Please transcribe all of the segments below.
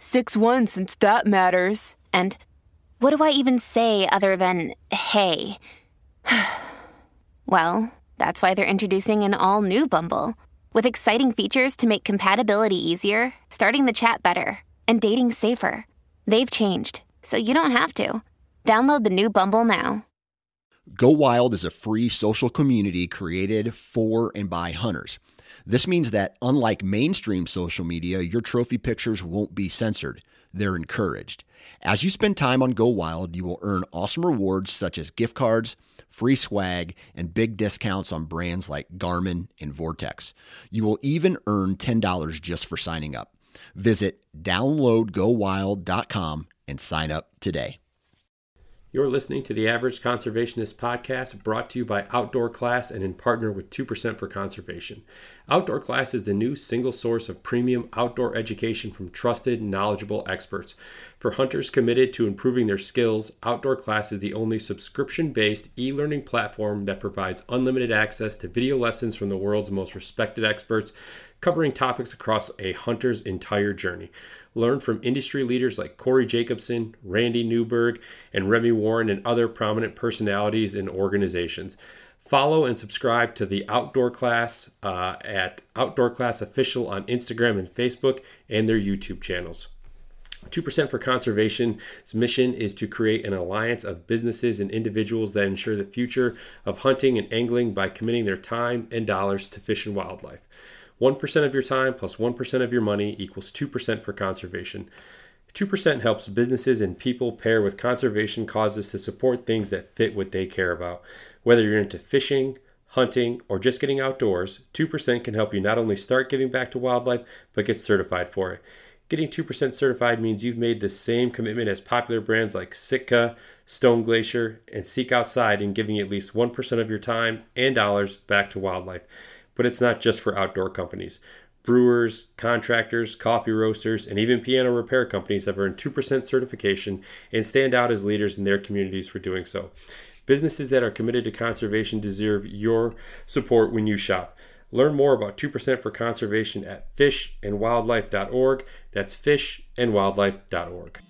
6 1 since that matters. And what do I even say other than hey? well, that's why they're introducing an all new Bumble with exciting features to make compatibility easier, starting the chat better, and dating safer. They've changed, so you don't have to. Download the new Bumble now. Go Wild is a free social community created for and by hunters. This means that, unlike mainstream social media, your trophy pictures won't be censored. They're encouraged. As you spend time on Go Wild, you will earn awesome rewards such as gift cards, free swag, and big discounts on brands like Garmin and Vortex. You will even earn $10 just for signing up. Visit downloadgowild.com and sign up today. You're listening to the Average Conservationist podcast brought to you by Outdoor Class and in partner with 2% for Conservation. Outdoor Class is the new single source of premium outdoor education from trusted, knowledgeable experts. For hunters committed to improving their skills, Outdoor Class is the only subscription based e learning platform that provides unlimited access to video lessons from the world's most respected experts covering topics across a hunter's entire journey. Learn from industry leaders like Corey Jacobson, Randy Newberg, and Remy Warren, and other prominent personalities and organizations. Follow and subscribe to the Outdoor Class uh, at Outdoor Class Official on Instagram and Facebook and their YouTube channels. 2% for Conservation's mission is to create an alliance of businesses and individuals that ensure the future of hunting and angling by committing their time and dollars to fish and wildlife. 1% of your time plus 1 of your money equals 2% for conservation. 2% helps businesses and people pair with conservation causes to support things that fit what they care about. Whether you're into fishing, hunting, or just getting outdoors, 2% can help you not only start giving back to wildlife, but get certified for it. Getting 2% certified means you've made the same commitment as popular brands like Sitka, Stone Glacier, and Seek Outside in giving at least 1% of your time and dollars back to wildlife but it's not just for outdoor companies. Brewers, contractors, coffee roasters, and even piano repair companies have earned 2% certification and stand out as leaders in their communities for doing so. Businesses that are committed to conservation deserve your support when you shop. Learn more about 2% for conservation at fishandwildlife.org. That's fishandwildlife.org.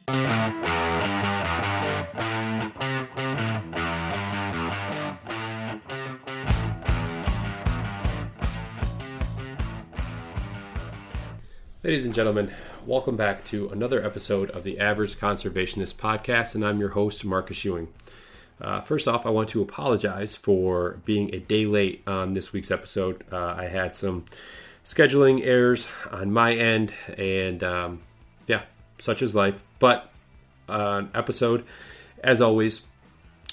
Ladies and gentlemen, welcome back to another episode of the Average Conservationist Podcast, and I'm your host, Marcus Ewing. Uh, first off, I want to apologize for being a day late on this week's episode. Uh, I had some scheduling errors on my end, and um, yeah, such is life. But uh, episode, as always,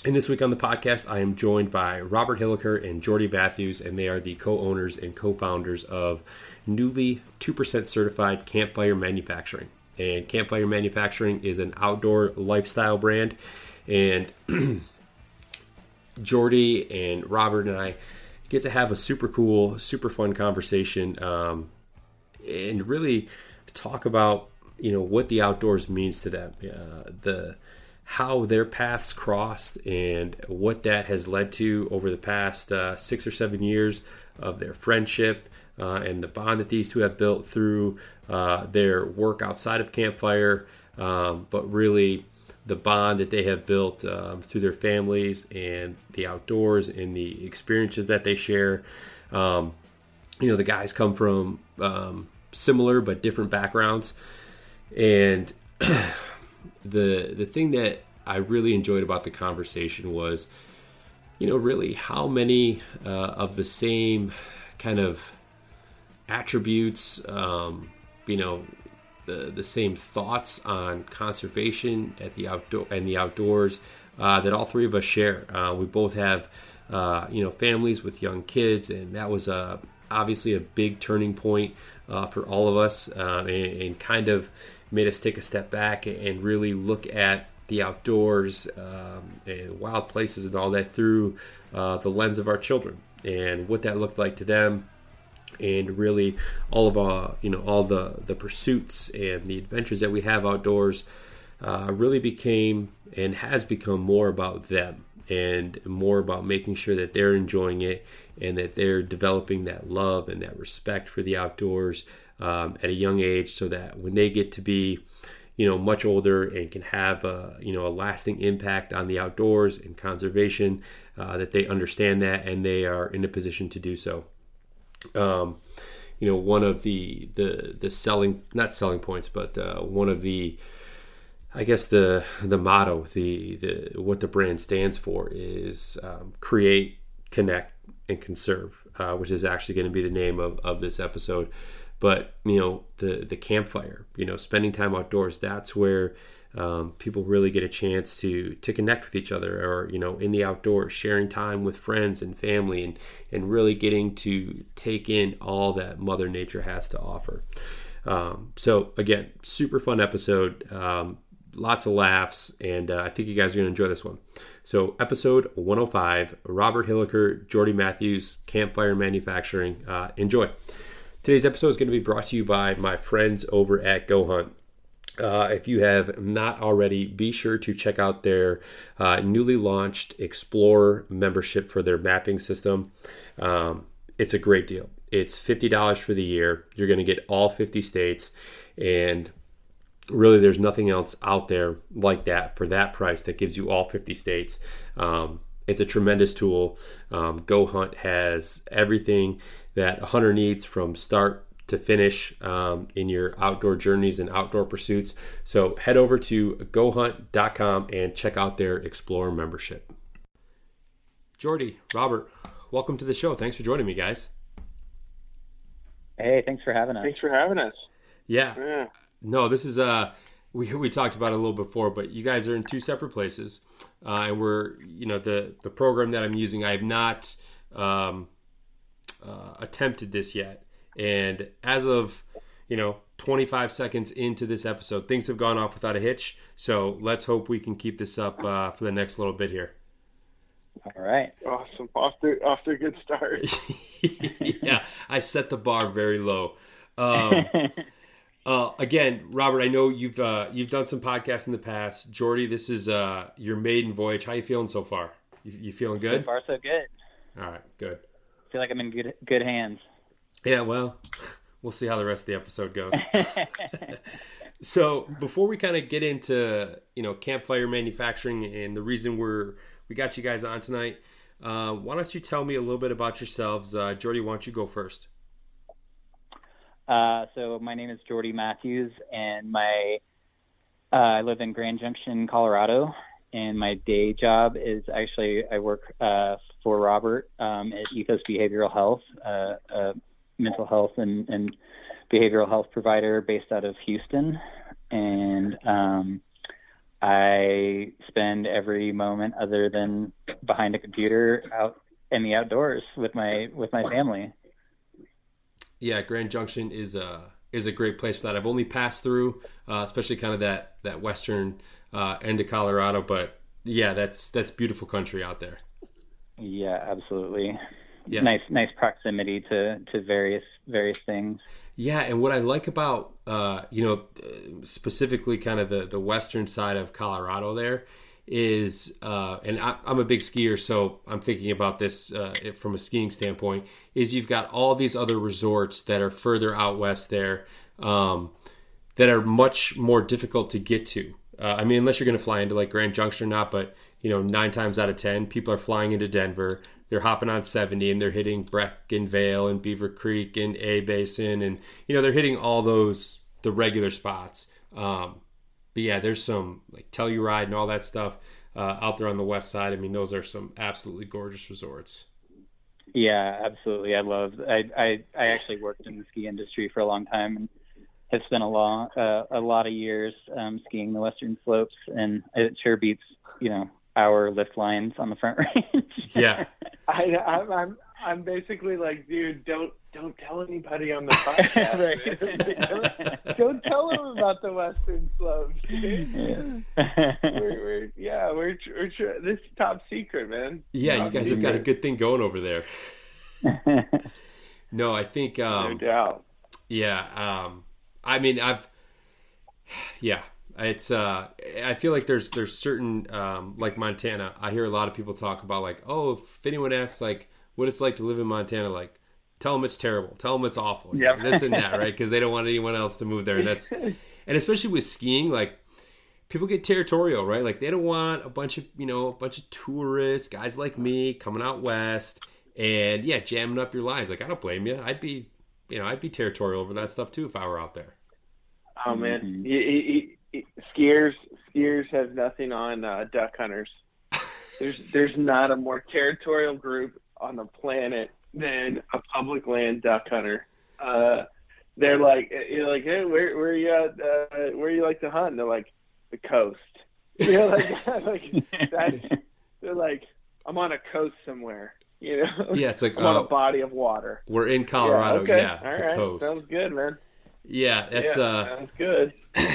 and this week on the podcast, I am joined by Robert Hilliker and Jordy Matthews, and they are the co owners and co founders of newly 2% certified Campfire Manufacturing. And Campfire Manufacturing is an outdoor lifestyle brand. And Jordy and Robert and I get to have a super cool, super fun conversation um, and really talk about you know what the outdoors means to them, uh, the how their paths crossed and what that has led to over the past uh, six or seven years of their friendship uh, and the bond that these two have built through uh, their work outside of campfire, um, but really the bond that they have built um, through their families and the outdoors and the experiences that they share. Um, you know, the guys come from um, similar but different backgrounds, and the the thing that I really enjoyed about the conversation was, you know, really how many uh, of the same kind of attributes, um, you know, the the same thoughts on conservation at the outdoor and the outdoors uh, that all three of us share. Uh, we both have, uh, you know, families with young kids, and that was a obviously a big turning point uh, for all of us, uh, and, and, kind of made us take a step back and really look at the outdoors um, and wild places and all that through uh, the lens of our children and what that looked like to them and really all of our you know all the the pursuits and the adventures that we have outdoors uh, really became and has become more about them and more about making sure that they're enjoying it and that they're developing that love and that respect for the outdoors um, at a young age so that when they get to be you know much older and can have a you know a lasting impact on the outdoors and conservation uh, that they understand that and they are in a position to do so um, you know one of the the the selling not selling points but uh, one of the I guess the the motto, the the what the brand stands for is um, create, connect, and conserve, uh, which is actually going to be the name of, of this episode. But you know the the campfire, you know, spending time outdoors. That's where um, people really get a chance to to connect with each other, or you know, in the outdoors, sharing time with friends and family, and and really getting to take in all that Mother Nature has to offer. Um, so again, super fun episode. Um, lots of laughs, and uh, I think you guys are going to enjoy this one. So, episode 105 Robert Hilliker, Jordy Matthews, Campfire Manufacturing. Uh, enjoy. Today's episode is going to be brought to you by my friends over at Go Hunt. Uh, if you have not already, be sure to check out their uh, newly launched Explorer membership for their mapping system. Um, it's a great deal. It's $50 for the year. You're going to get all 50 states, and really there's nothing else out there like that for that price that gives you all 50 states um, it's a tremendous tool um, go hunt has everything that a hunter needs from start to finish um, in your outdoor journeys and outdoor pursuits. So head over to gohunt.com and check out their explorer membership. Jordy robert welcome to the show. Thanks for joining me guys. Hey thanks for having us. Thanks for having us. Yeah. yeah. No, this is uh we we talked about it a little before, but you guys are in two separate places, uh, and we're you know the the program that I'm using. I have not um, uh, attempted this yet, and as of you know 25 seconds into this episode, things have gone off without a hitch. So let's hope we can keep this up uh, for the next little bit here. All right. Awesome. Off to off to a good start. yeah, I set the bar very low. Um, Uh, again, Robert, I know you've uh, you've done some podcasts in the past. Jordy, this is uh, your maiden voyage. How you feeling so far? You, you, feeling good? So far, so good. All right, good. I feel like I'm in good good hands. Yeah, well, we'll see how the rest of the episode goes. so before we kind of get into you know campfire manufacturing and the reason we're we got you guys on tonight, uh, why don't you tell me a little bit about yourselves? Uh, Jordy, why don't you go first? Uh, so my name is Jordy Matthews, and my uh, I live in Grand Junction, Colorado, and my day job is actually I work uh, for Robert um, at Ethos Behavioral Health, uh, a mental health and, and behavioral health provider based out of Houston, and um, I spend every moment other than behind a computer out in the outdoors with my with my family yeah, Grand Junction is a is a great place for that. I've only passed through, uh, especially kind of that that western uh, end of Colorado, but yeah, that's that's beautiful country out there. Yeah, absolutely. Yeah. Nice, nice proximity to to various various things. Yeah, and what I like about uh, you know specifically kind of the the western side of Colorado there is, uh, and I, am a big skier, so I'm thinking about this uh, from a skiing standpoint. Is you've got all these other resorts that are further out west there um, that are much more difficult to get to. Uh, I mean, unless you're going to fly into like Grand Junction or not, but you know, nine times out of ten, people are flying into Denver. They're hopping on 70 and they're hitting Breck and Vail and Beaver Creek and A Basin, and you know, they're hitting all those the regular spots. Um, but yeah, there's some like Telluride and all that stuff uh, out there on the west side. I mean, those are some absolutely gorgeous resorts. Yeah, absolutely. I love. I I I actually worked in the ski industry for a long time and have spent a long uh, a lot of years um, skiing the western slopes, and it sure beats you know our lift lines on the front range. yeah, I, I'm, I'm I'm basically like, dude, don't don't tell anybody on the podcast. don't, don't, tell them about the Western slopes. Yeah. we're, we're, yeah, we're, we're this is top secret, man. Yeah, top you guys secret. have got a good thing going over there. no, I think um, no doubt. Yeah, um, I mean, I've yeah, it's uh i feel like there's there's certain um like montana i hear a lot of people talk about like oh if anyone asks like what it's like to live in montana like tell them it's terrible tell them it's awful yeah this and that right? Because they don't want anyone else to move there and that's and especially with skiing like people get territorial right? Like they don't want a bunch of you know a bunch of tourists guys like me coming out west and yeah jamming up your lines. Like i don't blame you i'd be you know i'd be territorial over that stuff too if i were out there. Oh man. Mm-hmm skiers skiers have nothing on uh, duck hunters. There's there's not a more territorial group on the planet than a public land duck hunter. Uh, they're like you're like hey where where you at, uh, where you like to hunt? And they're like the coast. You know like like that's, they're like I'm on a coast somewhere. You know. Yeah, it's like I'm on a uh, body of water. We're in Colorado. Yeah, okay. yeah All right. Coast. Sounds good, man. Yeah, that's yeah, uh sounds good.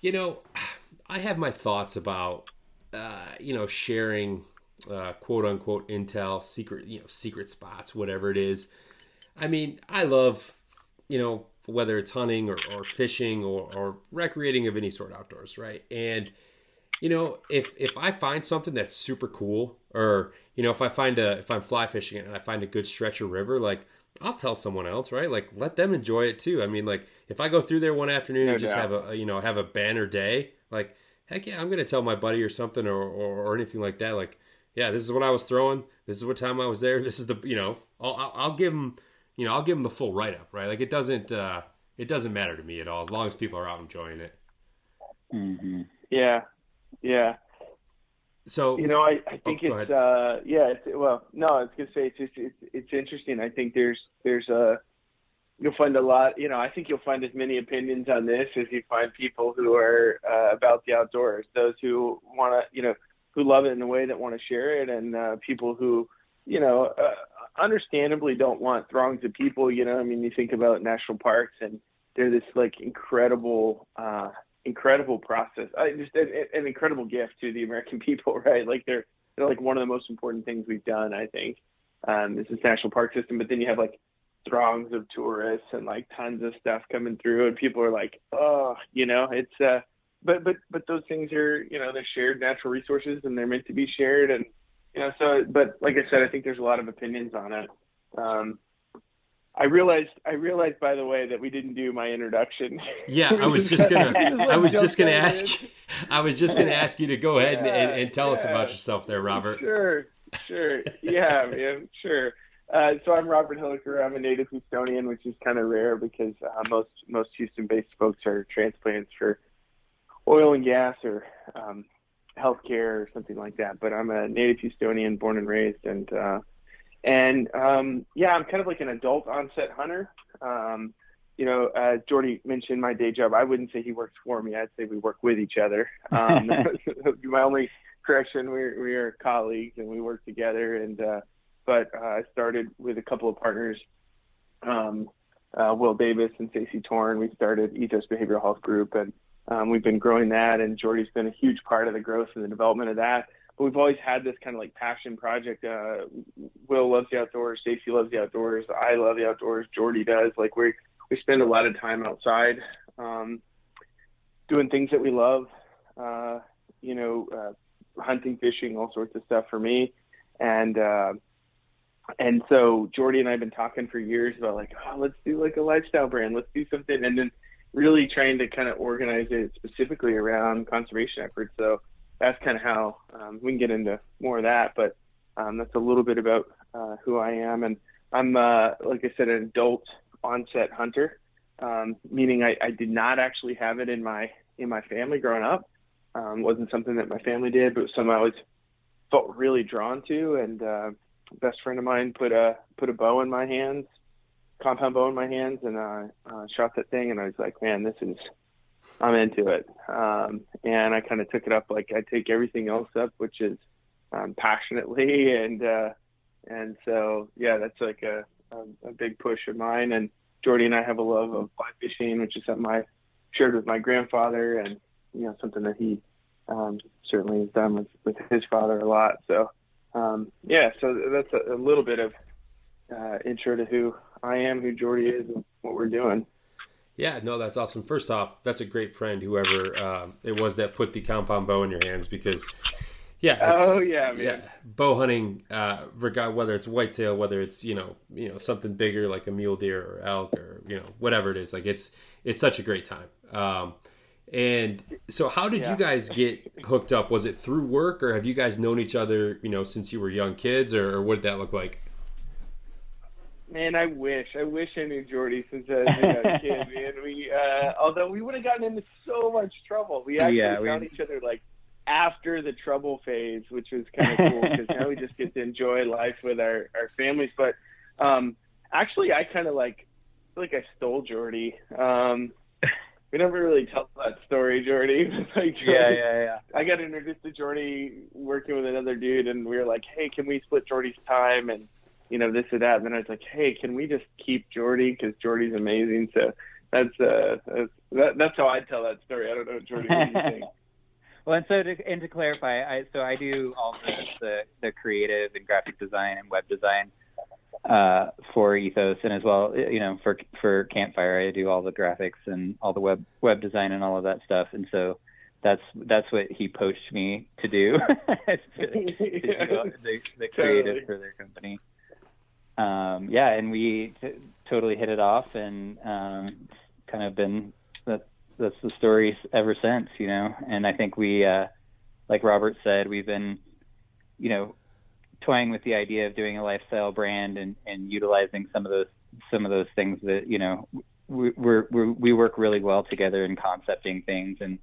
You know, I have my thoughts about uh, you know sharing uh, quote unquote intel, secret you know secret spots, whatever it is. I mean, I love you know whether it's hunting or, or fishing or, or recreating of any sort outdoors, right? And you know, if if I find something that's super cool, or you know, if I find a if I'm fly fishing and I find a good stretch of river, like I'll tell someone else, right? Like let them enjoy it too. I mean, like if I go through there one afternoon no and just doubt. have a you know have a banner day, like heck yeah, I'm gonna tell my buddy or something or, or, or anything like that. Like yeah, this is what I was throwing. This is what time I was there. This is the you know I'll I'll give them you know I'll give them the full write up, right? Like it doesn't uh it doesn't matter to me at all as long as people are out enjoying it. Mm-hmm. Yeah, yeah. So you know, I, I think oh, it's uh, yeah. It's, well, no, I was gonna say it's just it's, it's interesting. I think there's there's a you'll find a lot. You know, I think you'll find as many opinions on this as you find people who are uh, about the outdoors. Those who want to, you know, who love it in a way that want to share it, and uh, people who, you know, uh, understandably don't want throngs of people. You know, I mean, you think about national parks and they're this like incredible uh, incredible process. I just an, an incredible gift to the American people, right? Like they're they're like one of the most important things we've done. I think um, is this national park system. But then you have like throngs of tourists and like tons of stuff coming through, and people are like, oh, you know, it's uh, but but but those things are you know they're shared natural resources and they're meant to be shared and you know so but like I said, I think there's a lot of opinions on it. Um, I realized I realized by the way that we didn't do my introduction. Yeah, I was just gonna I was just gonna ask I was just gonna ask you to go ahead yeah, and, and, tell yeah. us about yourself there, Robert. Sure, sure. Yeah, man, sure. Uh, so I'm Robert Hilliker. I'm a native Houstonian, which is kind of rare because uh, most most Houston-based folks are transplants for oil and gas or um, healthcare or something like that. But I'm a native Houstonian, born and raised, and uh, and um, yeah, I'm kind of like an adult onset hunter. Um, you know, uh, Jordy mentioned my day job. I wouldn't say he works for me. I'd say we work with each other. Um, my only correction. We're we are colleagues and we work together. And uh, but uh, I started with a couple of partners, um, uh, Will Davis and Stacey Torn. We started Ethos Behavioral Health Group, and um, we've been growing that. And Jordy's been a huge part of the growth and the development of that but we've always had this kind of like passion project. Uh, Will loves the outdoors, Stacey loves the outdoors, I love the outdoors, Jordy does. Like we we spend a lot of time outside, um, doing things that we love. Uh, you know, uh, hunting, fishing, all sorts of stuff for me, and uh, and so Jordy and I have been talking for years about like, oh, let's do like a lifestyle brand, let's do something, and then really trying to kind of organize it specifically around conservation efforts. So that's kind of how um, we can get into more of that. But um, that's a little bit about uh, who I am, and I'm uh, like I said, an adult onset hunter, um, meaning I, I, did not actually have it in my in my family growing up. Um, wasn't something that my family did, but something I always felt really drawn to. And uh, best friend of mine put a put a bow in my hands, compound bow in my hands, and uh, uh, shot that thing. And I was like, man, this is I'm into it. Um, and I kind of took it up like I take everything else up, which is um, passionately. And uh, and so yeah, that's like a, a, a big push of mine. And Jordy and I have a love of fly fishing, which is something I shared with my grandfather, and you know something that he um, certainly has done with, with his father a lot. So um, yeah, so that's a, a little bit of uh, intro to who I am, who Jordy is, and what we're doing. Yeah, no, that's awesome. First off, that's a great friend, whoever uh, it was that put the compound bow in your hands, because yeah, oh yeah, man. yeah, bow hunting, uh, regard whether it's whitetail, whether it's you know you know something bigger like a mule deer or elk or you know whatever it is, like it's it's such a great time. Um, and so, how did yeah. you guys get hooked up? Was it through work, or have you guys known each other, you know, since you were young kids, or, or what did that look like? Man, I wish, I wish I knew Jordy since I was a kid. Man, we, uh, although we would have gotten into so much trouble. We actually yeah, found we... each other like after the trouble phase, which was kind of cool because now we just get to enjoy life with our our families. But um, actually, I kind of like feel like I stole Jordy. Um, we never really tell that story, Jordy. like, Jordy, yeah, yeah, yeah. I got introduced to Jordy working with another dude, and we were like, "Hey, can we split Jordy's time?" And you know this or that. And then I was like, "Hey, can we just keep Jordy because Jordy's amazing?" So that's uh, that's, that, that's how I tell that story. I don't know, Jordy. What do you think? well, and so to, and to clarify, I so I do all the, the the creative and graphic design and web design uh, for Ethos, and as well, you know, for for Campfire, I do all the graphics and all the web web design and all of that stuff. And so that's that's what he poached me to do, to, to do the, the creative totally. for their company. Um, yeah, and we t- totally hit it off, and um, kind of been that that's the story ever since, you know. And I think we, uh, like Robert said, we've been, you know, toying with the idea of doing a lifestyle brand and, and utilizing some of those some of those things that you know we we're, we're, we work really well together in concepting things and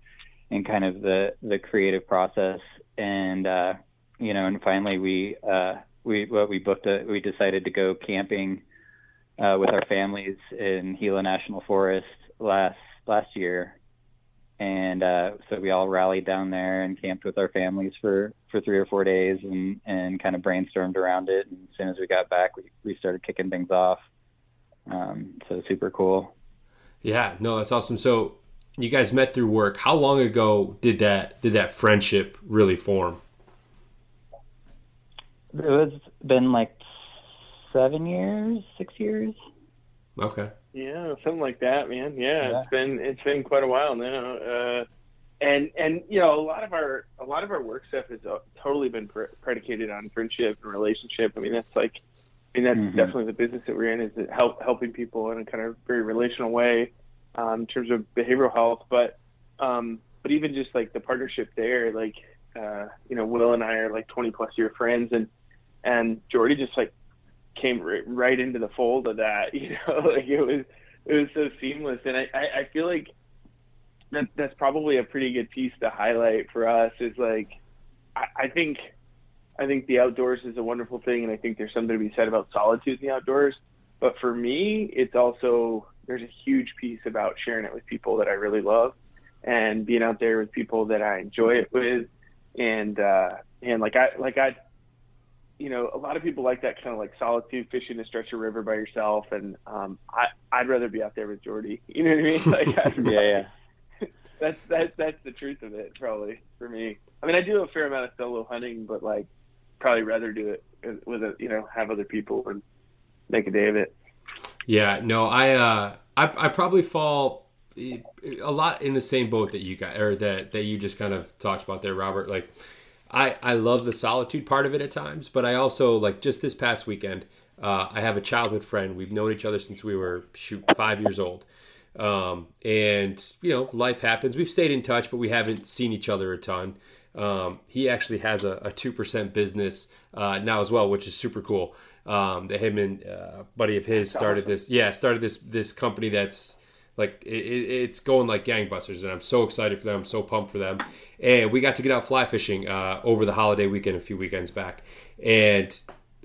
and kind of the the creative process and uh, you know and finally we uh, we well, we booked a we decided to go camping uh, with our families in Gila National Forest last last year and uh, so we all rallied down there and camped with our families for for three or four days and and kind of brainstormed around it. And as soon as we got back, we we started kicking things off. Um, so super cool. Yeah, no, that's awesome. So you guys met through work. How long ago did that did that friendship really form? It was been like seven years, six years. Okay. Yeah, something like that, man. Yeah, yeah, it's been it's been quite a while now. Uh, and and you know, a lot of our a lot of our work stuff has uh, totally been pre- predicated on friendship and relationship. I mean, that's like, I mean, that's mm-hmm. definitely the business that we're in is help helping people in a kind of very relational way um, in terms of behavioral health. But um, but even just like the partnership there, like uh, you know, Will and I are like 20 plus year friends, and and Jordy just like came r- right into the fold of that. You know, like it was it was so seamless, and I, I, I feel like that that's probably a pretty good piece to highlight for us. Is like I, I think I think the outdoors is a wonderful thing, and I think there's something to be said about solitude in the outdoors. But for me, it's also there's a huge piece about sharing it with people that I really love, and being out there with people that I enjoy it with, and uh, and like I like I you know, a lot of people like that kind of like solitude fishing a stretch of river by yourself, and um, I I'd rather be out there with Jordy. You know what I mean? Like, yeah, yeah. That's that's that's the truth of it, probably for me. I mean, I do a fair amount of solo hunting, but like, probably rather do it with a you know have other people and make a day of it. Yeah, no, I uh, I I probably fall a lot in the same boat that you got or that that you just kind of talked about there, Robert. Like I, I love the solitude part of it at times, but I also like just this past weekend. Uh, I have a childhood friend. We've known each other since we were shoot five years old, um, and you know life happens. We've stayed in touch, but we haven't seen each other a ton. Um, he actually has a two percent business uh, now as well, which is super cool. Um, that him and uh, buddy of his started this. Yeah, started this this company that's like it, it's going like gangbusters, and I'm so excited for them. I'm so pumped for them. And we got to get out fly fishing uh, over the holiday weekend a few weekends back, and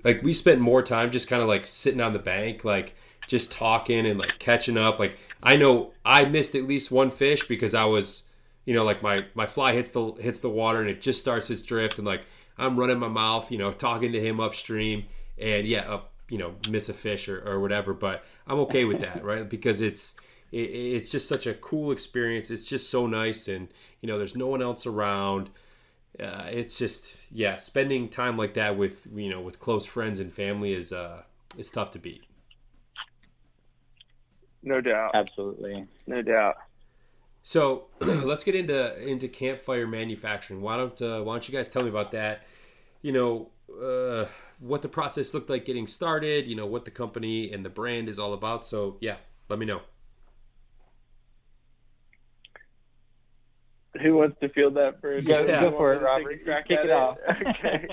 like we spent more time just kind of like sitting on the bank, like just talking and like catching up. Like I know I missed at least one fish because I was, you know, like my my fly hits the hits the water and it just starts its drift, and like I'm running my mouth, you know, talking to him upstream, and yeah, up, you know, miss a fish or, or whatever. But I'm okay with that, right? Because it's it, it's just such a cool experience. It's just so nice, and you know, there's no one else around. Uh, it's just yeah, spending time like that with you know with close friends and family is uh is tough to beat. No doubt. Absolutely. No doubt. So let's get into into campfire manufacturing. Why don't uh, Why don't you guys tell me about that? You know uh, what the process looked like getting started. You know what the company and the brand is all about. So yeah, let me know. Who wants to field that first? Go, yeah. go for it, Robert. Kick it, it off. okay.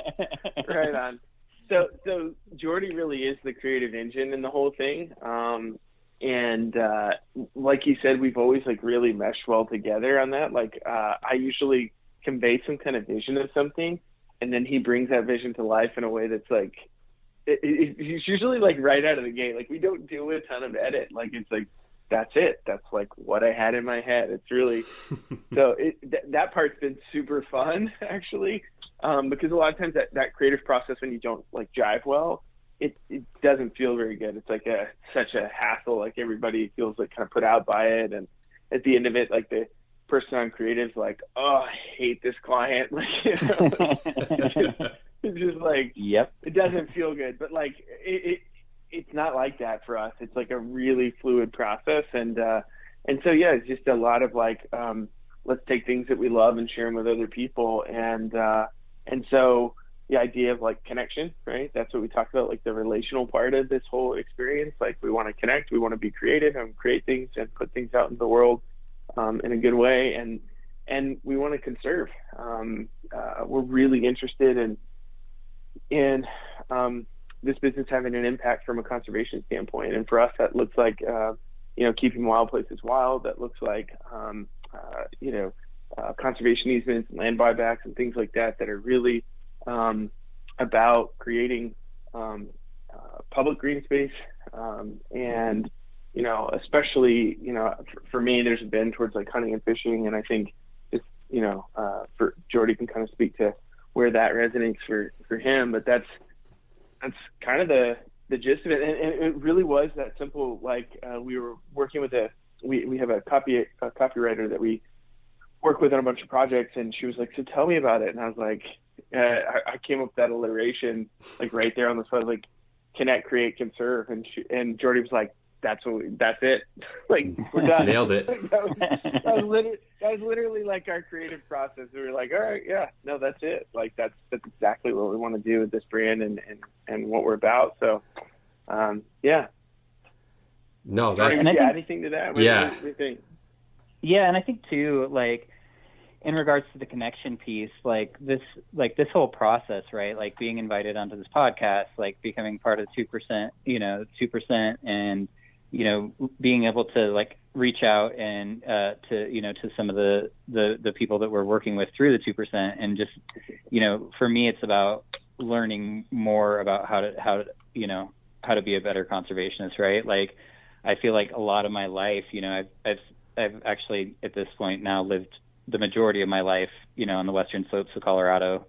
right on. So, so Jordy really is the creative engine in the whole thing. Um, and uh, like you said, we've always like really meshed well together on that. Like uh, I usually convey some kind of vision of something, and then he brings that vision to life in a way that's like it, it, it's usually like right out of the gate. Like we don't do a ton of edit. Like it's like that's it. That's like what I had in my head. It's really so it, th- that part's been super fun actually, um, because a lot of times that that creative process when you don't like jive well, it it doesn't feel very good. It's like a such a hassle. Like everybody feels like kind of put out by it, and at the end of it, like the person on creative's like, oh, I hate this client. Like, you know, it's, just, it's just like, yep, it doesn't feel good. But like it, it it's not like that for us. It's like a really fluid process, and uh, and so yeah, it's just a lot of like, um, let's take things that we love and share them with other people, and uh, and so the idea of like connection, right? That's what we talked about, like the relational part of this whole experience. Like we want to connect, we want to be creative and create things and put things out in the world um, in a good way, and and we want to conserve. Um, uh, we're really interested in in um, this business having an impact from a conservation standpoint. And for us, that looks like, uh, you know, keeping wild places wild. That looks like, um, uh, you know, uh, conservation easements, land buybacks, and things like that that are really um, about creating um, uh, public green space. Um, and, you know, especially, you know, for, for, me, there's a been towards like hunting and fishing. And I think it's, you know, uh, for Jordy can kind of speak to where that resonates for, for him, but that's, that's kind of the the gist of it, and, and it really was that simple. Like uh, we were working with a we we have a copy a copywriter that we work with on a bunch of projects, and she was like, "So tell me about it," and I was like, uh, I, I came up with that alliteration like right there on the spot, like connect, create, conserve, and she, and Jordy was like, that's what we, that's it. like we're done. Nailed it. that, was, that, was literally, that was literally like our creative process. We were like, all right, yeah, no, that's it. Like that's that's exactly what we want to do with this brand and and, and what we're about. So, um, yeah. No, that's yeah, anything to that? What yeah. Yeah, and I think too, like in regards to the connection piece, like this, like this whole process, right? Like being invited onto this podcast, like becoming part of two percent, you know, two percent, and you know, being able to like reach out and uh, to you know to some of the, the the people that we're working with through the two percent, and just you know, for me, it's about learning more about how to how to you know how to be a better conservationist, right? Like, I feel like a lot of my life, you know, I've I've I've actually at this point now lived the majority of my life, you know, on the western slopes of Colorado.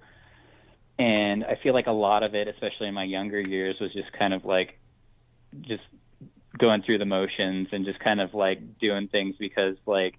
And I feel like a lot of it, especially in my younger years, was just kind of like just going through the motions and just kind of like doing things because like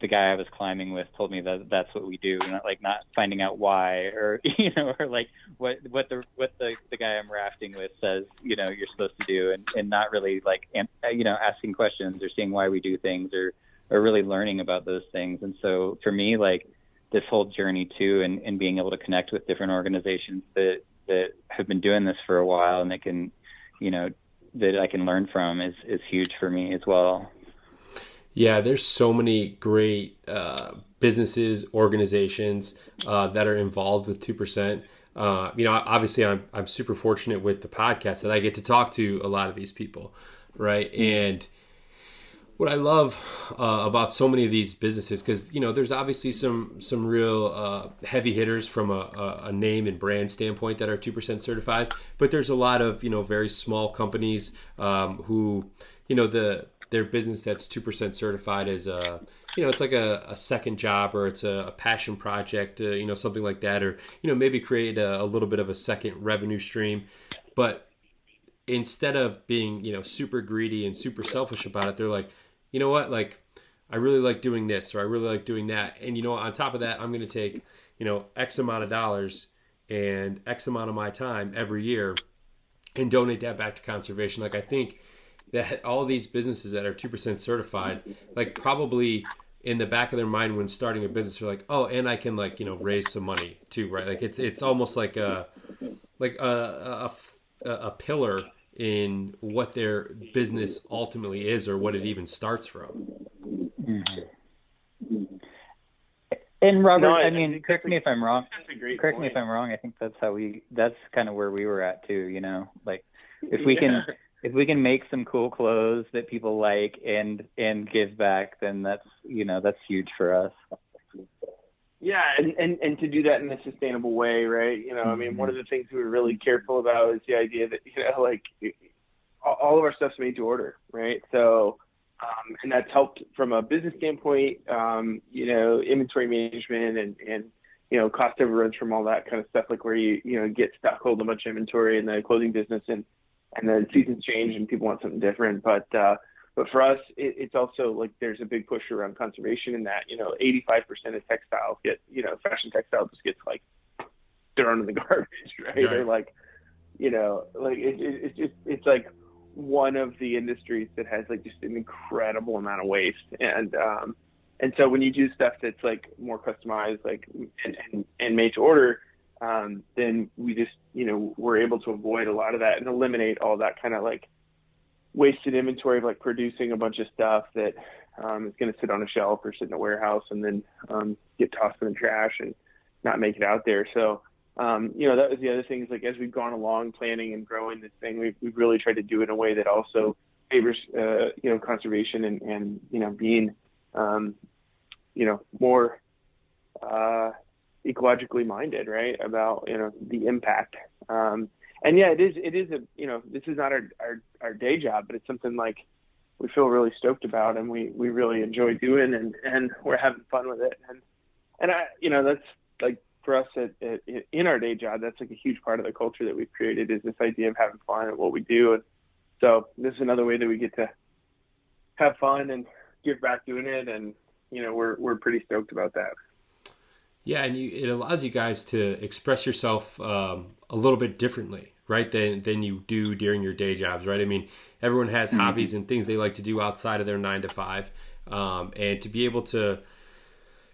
the guy I was climbing with told me that that's what we do, and like not finding out why or you know or like what what the what the the guy I'm rafting with says you know you're supposed to do, and and not really like you know asking questions or seeing why we do things or or really learning about those things. And so for me, like this whole journey too, and and being able to connect with different organizations that that have been doing this for a while and that can you know that I can learn from is is huge for me as well. Yeah, there's so many great uh, businesses, organizations uh, that are involved with two percent. Uh, you know, obviously, I'm I'm super fortunate with the podcast that I get to talk to a lot of these people, right? Mm-hmm. What I love uh, about so many of these businesses, because you know, there's obviously some some real uh, heavy hitters from a, a, name and brand standpoint that are two percent certified, but there's a lot of you know very small companies um, who, you know, the their business that's two percent certified is a you know it's like a, a second job or it's a, a passion project, uh, you know, something like that, or you know maybe create a, a little bit of a second revenue stream, but instead of being you know super greedy and super selfish about it, they're like you know what, like I really like doing this or I really like doing that, and you know, on top of that, I'm going to take you know X amount of dollars and X amount of my time every year and donate that back to conservation. Like I think that all these businesses that are two percent certified, like probably in the back of their mind when starting a business, they're like, oh, and I can like you know raise some money too, right? Like it's it's almost like a like a, a, a pillar in what their business ultimately is or what it even starts from. Mm-hmm. And Robert, no, I, I, mean, correct me if I'm wrong. Correct point. me if I'm wrong. I think that's how we. That's kind of where we were at too. You know, like if we yeah. can, if we can make some cool clothes that people like and and give back, then that's you know that's huge for us. Yeah, and, and and to do that in a sustainable way, right? You know, I mean, one of the things we were really careful about is the idea that you know, like all of our stuff's made to order, right? So, um, and that's helped from a business standpoint. Um, you know, inventory management and and you know cost overruns from all that kind of stuff, like where you you know get stuck holding a bunch of inventory in the clothing business and and then seasons change and people want something different, but uh, but for us, it, it's also like there's a big push around conservation in that, you know, 85% of textiles get, you know, fashion textile just gets like thrown in the garbage, right? right. Or like, you know, like it, it, it's just, it's like one of the industries that has like just an incredible amount of waste. And, um, and so when you do stuff that's like more customized, like, and, and, and made to order, um, then we just, you know, we're able to avoid a lot of that and eliminate all that kind of like, wasted inventory of like producing a bunch of stuff that um, is going to sit on a shelf or sit in a warehouse and then um, get tossed in the trash and not make it out there. So, um, you know, that was the other thing is like as we've gone along planning and growing this thing, we've, we've really tried to do it in a way that also favors, uh, you know, conservation and, and you know, being, um, you know, more uh, ecologically minded, right, about, you know, the impact. Um, and yeah, it is. It is a you know this is not our, our our day job, but it's something like we feel really stoked about, and we we really enjoy doing, and and we're having fun with it, and and I you know that's like for us at, at, in our day job, that's like a huge part of the culture that we've created is this idea of having fun at what we do, and so this is another way that we get to have fun and give back doing it, and you know we're we're pretty stoked about that. Yeah, and you, it allows you guys to express yourself um, a little bit differently, right? Than than you do during your day jobs, right? I mean, everyone has mm-hmm. hobbies and things they like to do outside of their nine to five, um, and to be able to,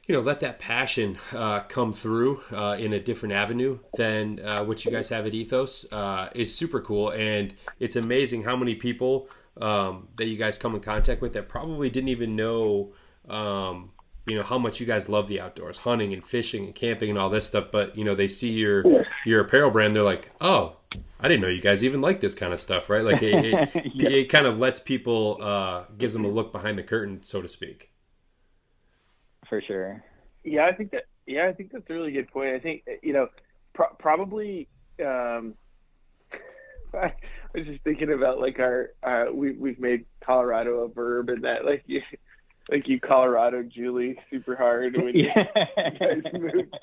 you know, let that passion uh, come through uh, in a different avenue than uh, what you guys have at Ethos uh, is super cool, and it's amazing how many people um, that you guys come in contact with that probably didn't even know. Um, you know how much you guys love the outdoors, hunting and fishing and camping and all this stuff. But you know they see your your apparel brand, they're like, oh, I didn't know you guys even like this kind of stuff, right? Like it, it, yeah. it kind of lets people uh, gives them a look behind the curtain, so to speak. For sure. Yeah, I think that. Yeah, I think that's a really good point. I think you know pro- probably. Um, I was just thinking about like our uh, we we've made Colorado a verb and that like you, like you Colorado Julie super hard when you, guys moved.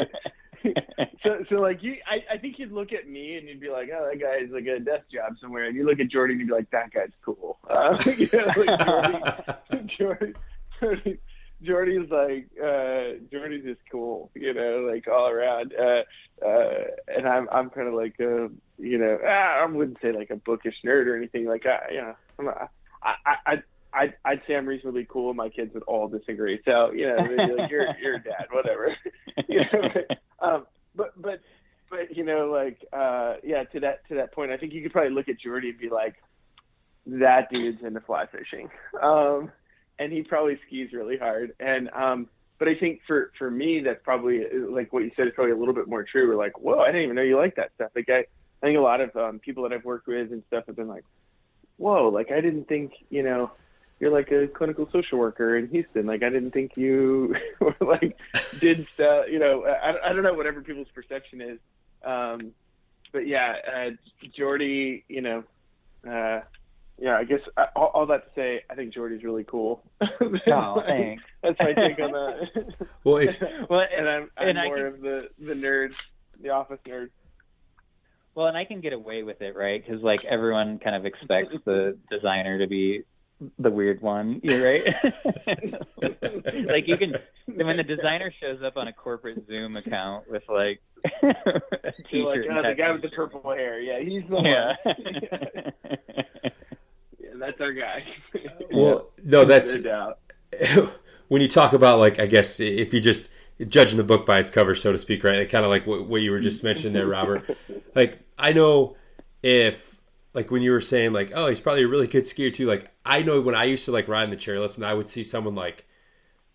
so so like you I, I think you'd look at me and you'd be like, Oh, that guy's like a desk job somewhere and you look at Jordy and you'd be like, That guy's cool. Uh, you know, like Jordy, Jordy, Jordy Jordy's like uh Jordy's just cool, you know, like all around. Uh uh and I'm I'm kinda like a you know, ah, I wouldn't say like a bookish nerd or anything like that, you know. I'm a, I, I I'd, I'd say I'm reasonably cool. and My kids would all disagree. So you know, like, you're you're dad, whatever. you know, but, um, but but but you know, like uh, yeah, to that to that point, I think you could probably look at Jordy and be like, that dude's into fly fishing, um, and he probably skis really hard. And um, but I think for for me, that's probably like what you said is probably a little bit more true. We're like, whoa, I didn't even know you like that stuff. Like I, I think a lot of um, people that I've worked with and stuff have been like, whoa, like I didn't think you know you're like a clinical social worker in Houston. Like I didn't think you like did stuff. You know, I, I don't know whatever people's perception is. Um, but yeah, uh, Jordy, you know, uh, yeah, I guess uh, all, all, that to say, I think Jordy's really cool. oh, thanks. That's my take on that. well, it's well, and I'm, I'm and more can, of the the nerd, the office nerd. Well, and I can get away with it, right? Because like everyone kind of expects the designer to be the weird one. You're right. like you can when the designer shows up on a corporate Zoom account with like a t-shirt like, oh, the guy with the purple hair. Yeah, he's the yeah. one. yeah, that's our guy. well, no, that's when you talk about like I guess if you just judging the book by its cover, so to speak, right? Kind of like what, what you were just mentioning there, Robert. like I know if like when you were saying like, oh, he's probably a really good skier too. Like I know when I used to like ride in the chairlift and I would see someone like,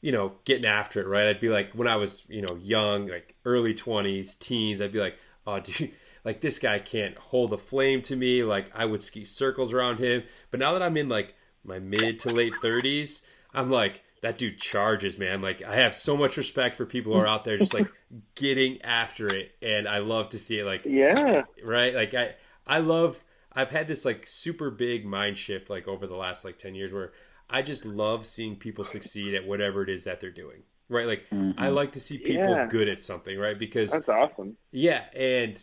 you know, getting after it, right? I'd be like, when I was, you know, young, like early twenties, teens, I'd be like, oh, dude, like this guy can't hold a flame to me. Like I would ski circles around him. But now that I'm in like my mid to late thirties, I'm like, that dude charges, man. Like I have so much respect for people who are out there just like getting after it, and I love to see it. Like, yeah, right. Like I, I love I've had this like super big mind shift like over the last like 10 years where I just love seeing people succeed at whatever it is that they're doing. Right? Like mm-hmm. I like to see people yeah. good at something, right? Because That's awesome. Yeah, and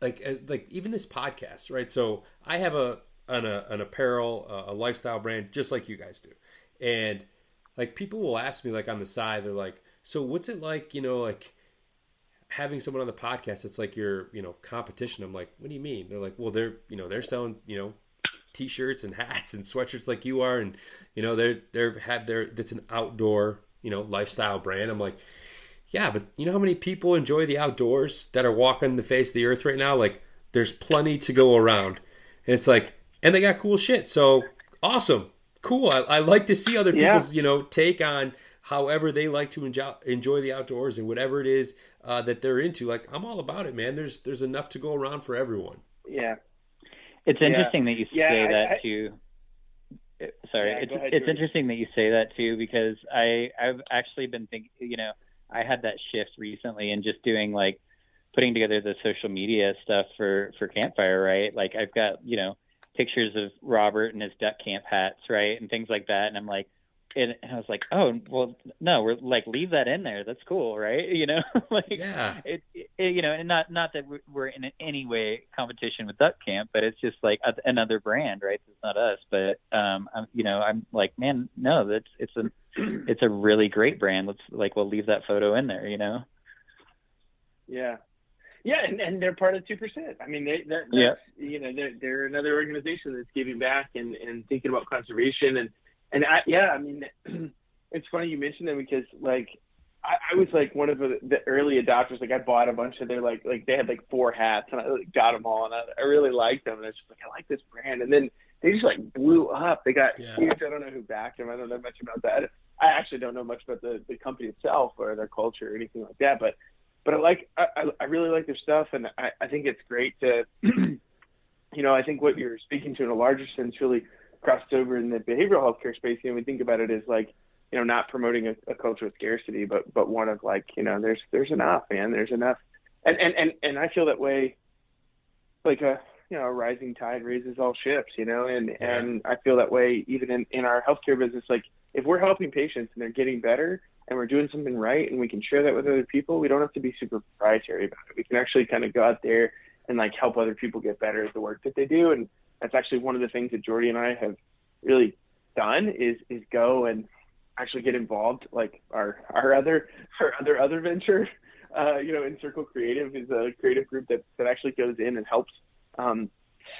like uh, like even this podcast, right? So I have a an, a, an apparel, a lifestyle brand just like you guys do. And like people will ask me like on the side, they're like, "So what's it like, you know, like having someone on the podcast it's like your you know competition i'm like what do you mean? They're like well they're you know they're selling you know t-shirts and hats and sweatshirts like you are and you know they're they're had their that's an outdoor you know lifestyle brand. I'm like yeah but you know how many people enjoy the outdoors that are walking the face of the earth right now? Like there's plenty to go around. And it's like and they got cool shit. So awesome. Cool. I, I like to see other people's yeah. you know take on however they like to enjoy enjoy the outdoors and whatever it is uh, that they're into. Like I'm all about it, man. There's there's enough to go around for everyone. Yeah, it's interesting yeah. that you yeah, say I, that I, too. Sorry, yeah, it's ahead, it's interesting that you say that too because I I've actually been thinking. You know, I had that shift recently and just doing like putting together the social media stuff for for campfire right like i've got you know pictures of robert and his duck camp hats right and things like that and i'm like and, I was like, oh, well, no, we're like, leave that in there. That's cool, right? You know, like, yeah, it, it, you know, and not not that we're in any way competition with Duck Camp, but it's just like another brand, right? It's not us, but um, I'm, you know, I'm like, man, no, that's it's a it's a really great brand. Let's like, we'll leave that photo in there, you know. Yeah, yeah, and, and they're part of two percent. I mean, they, that, yeah. you know, they're they're another organization that's giving back and and thinking about conservation and and I, yeah, I mean, it's funny you mentioned them because like I, I was like one of the, the early adopters. Like I bought a bunch of their like like they had like four hats and I like, got them all and I, I really liked them and I was just like I like this brand and then they just like blew up. They got yeah. huge. I don't know who backed them. I don't know much about that. I actually don't know much about the the company itself or their culture or anything like that. But but I like I I really like their stuff and I I think it's great to you know I think what you're speaking to in a larger sense really crossed over in the behavioral healthcare space, you know, we think about it as like, you know, not promoting a, a culture of scarcity, but but one of like, you know, there's there's enough, man, there's enough, and and and and I feel that way, like a you know, a rising tide raises all ships, you know, and yeah. and I feel that way even in in our healthcare business. Like if we're helping patients and they're getting better, and we're doing something right, and we can share that with other people, we don't have to be super proprietary about it. We can actually kind of go out there and like help other people get better at the work that they do, and that's actually one of the things that Jordy and I have really done is is go and actually get involved. Like our our other our other other venture, uh, you know, in Circle Creative is a creative group that that actually goes in and helps um,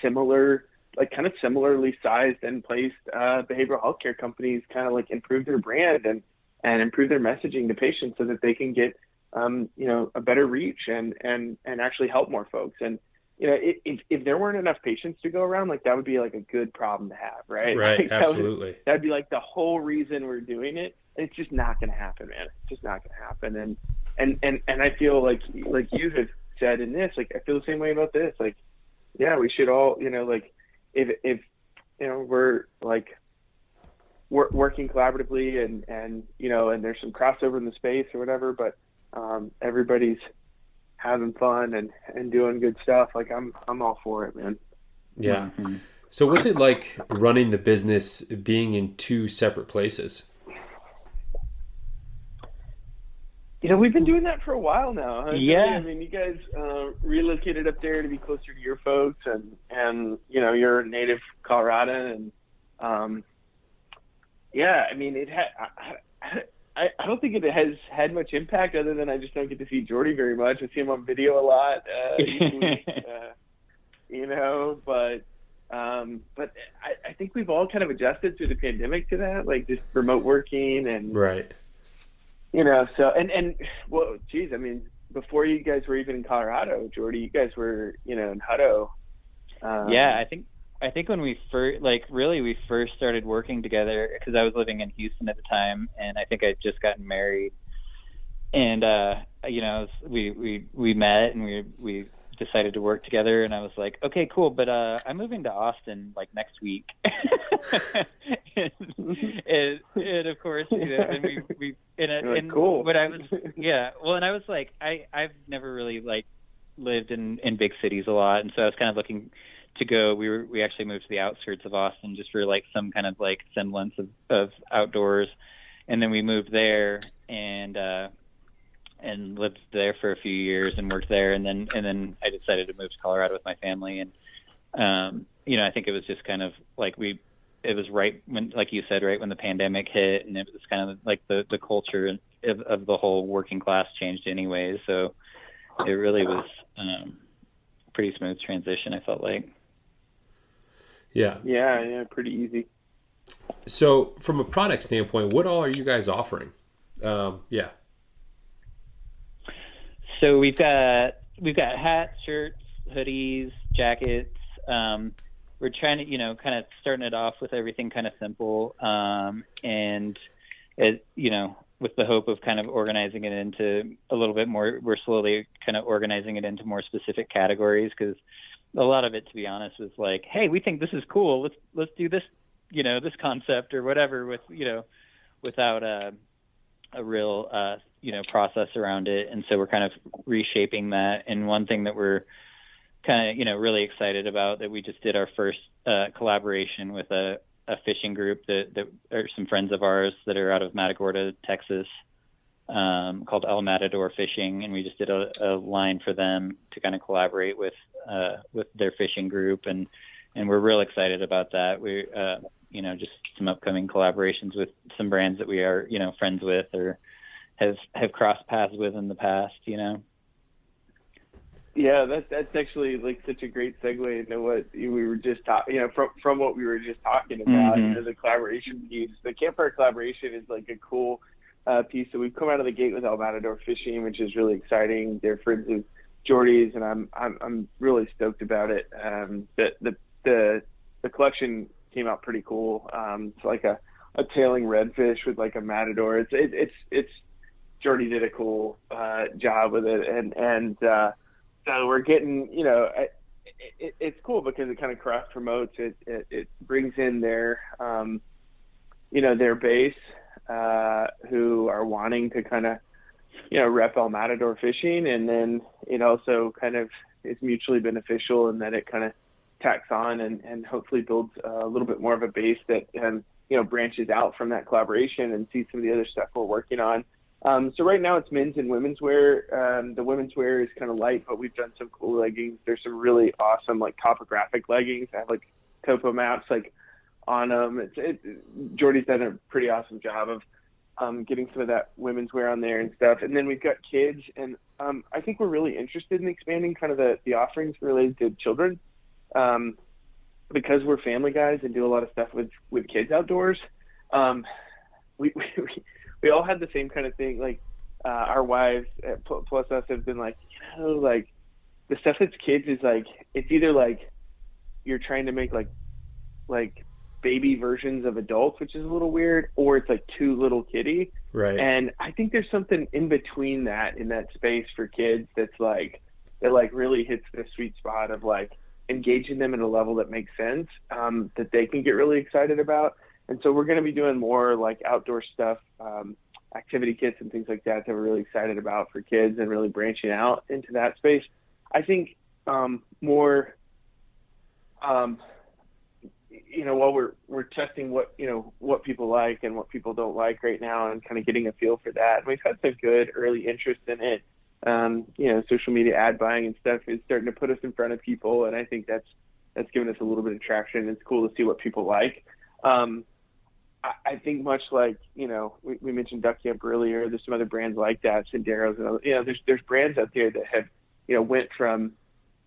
similar like kind of similarly sized and placed uh, behavioral healthcare companies kind of like improve their brand and and improve their messaging to patients so that they can get um, you know a better reach and and and actually help more folks and you know, if if there weren't enough patients to go around, like that would be like a good problem to have, right? Right, like, absolutely. That would, that'd be like the whole reason we're doing it. It's just not going to happen, man. It's just not going to happen. And and and and I feel like like you have said in this, like I feel the same way about this. Like, yeah, we should all, you know, like if if you know we're like wor- working collaboratively and and you know and there's some crossover in the space or whatever, but um, everybody's having fun and and doing good stuff. Like I'm I'm all for it, man. Yeah. Mm-hmm. So what's it like running the business being in two separate places? You know, we've been doing that for a while now. Huh? Yeah. I mean, you guys uh, relocated up there to be closer to your folks, and and you know, you're native Colorado, and um, yeah, I mean, it had. I, I, I don't think it has had much impact other than I just don't get to see Jordy very much. I see him on video a lot, uh, uh, you know. But um, but I, I think we've all kind of adjusted through the pandemic to that, like just remote working and right you know, so and and well, geez, I mean, before you guys were even in Colorado, Jordy, you guys were, you know, in Hutto. Um, yeah, I think I think when we first, like, really, we first started working together because I was living in Houston at the time, and I think I'd just gotten married, and uh, you know, we we we met and we we decided to work together and I was like, okay, cool, but uh, I'm moving to Austin like next week. and, and, and, of course, you know, and we, we and, and cool. But I was, yeah, well, and I was like, I, I've never really like lived in, in big cities a lot. And so I was kind of looking to go, we were, we actually moved to the outskirts of Austin just for like some kind of like semblance of, of outdoors. And then we moved there and, uh, and lived there for a few years and worked there. And then and then I decided to move to Colorado with my family. And um you know I think it was just kind of like we it was right when like you said right when the pandemic hit and it was kind of like the the culture of, of the whole working class changed anyways so it really was um pretty smooth transition I felt like yeah yeah yeah pretty easy so from a product standpoint what all are you guys offering um yeah so we've got we've got hats, shirts, hoodies, jackets. Um, we're trying to, you know, kind of starting it off with everything kind of simple, um, and it, you know, with the hope of kind of organizing it into a little bit more. We're slowly kind of organizing it into more specific categories because a lot of it, to be honest, is like, hey, we think this is cool. Let's let's do this, you know, this concept or whatever with you know, without a a real uh, you know process around it. And so we're kind of reshaping that. And one thing that we're kind of you know really excited about that we just did our first uh, collaboration with a, a fishing group that, that are some friends of ours that are out of Matagorda, Texas, um, called El Matador Fishing, and we just did a, a line for them to kind of collaborate with uh, with their fishing group, and and we're real excited about that. We uh, you know just some upcoming collaborations with some brands that we are you know friends with or have have crossed paths with in the past, you know. Yeah, that's that's actually like such a great segue into what we were just talking. You know, from from what we were just talking about, mm-hmm. you know, the collaboration piece. The campfire collaboration is like a cool uh, piece. So we've come out of the gate with El Matador Fishing, which is really exciting. They're friends of Jordy's, and I'm I'm I'm really stoked about it. Um, the the the the collection came out pretty cool. Um, it's like a a tailing redfish with like a matador. It's it, it's it's Jordy did a cool uh, job with it, and and uh, so we're getting you know it, it, it's cool because it kind of cross promotes it, it, it brings in their um, you know their base uh, who are wanting to kind of you know rep El Matador fishing, and then it also kind of is mutually beneficial in that it kind of tacks on and, and hopefully builds a little bit more of a base that um, you know branches out from that collaboration and sees some of the other stuff we're working on um, so right now it's men's and women's wear. Um, the women's wear is kind of light, but we've done some cool leggings. There's some really awesome like topographic leggings. I have like topo maps like on them. It's it, Jordy's done a pretty awesome job of um, getting some of that women's wear on there and stuff. And then we've got kids, and um, I think we're really interested in expanding kind of the the offerings related to children, um, because we're family guys and do a lot of stuff with with kids outdoors. Um, we, we we all had the same kind of thing. Like uh, our wives uh, plus us have been like, you know, like the stuff that's kids is like it's either like you're trying to make like like baby versions of adults, which is a little weird, or it's like too little kitty. Right. And I think there's something in between that in that space for kids that's like that like really hits the sweet spot of like engaging them at a level that makes sense um, that they can get really excited about and so we're going to be doing more like outdoor stuff, um, activity kits and things like that that we're really excited about for kids and really branching out into that space. I think um, more, um, you know, while we're we're testing what you know what people like and what people don't like right now, and kind of getting a feel for that. We've had some good early interest in it. Um, you know, social media ad buying and stuff is starting to put us in front of people, and I think that's that's given us a little bit of traction. It's cool to see what people like. Um, I, think much like you know we, we, mentioned Duck Camp earlier. There's some other brands like that, Senderos, and you know there's there's brands out there that have you know went from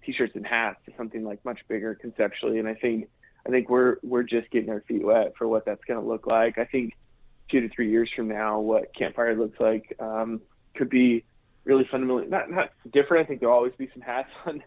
t-shirts and hats to something like much bigger conceptually. And I think I think we're we're just getting our feet wet for what that's going to look like. I think two to three years from now, what Campfire looks like um, could be really fundamentally not not different. I think there'll always be some hats on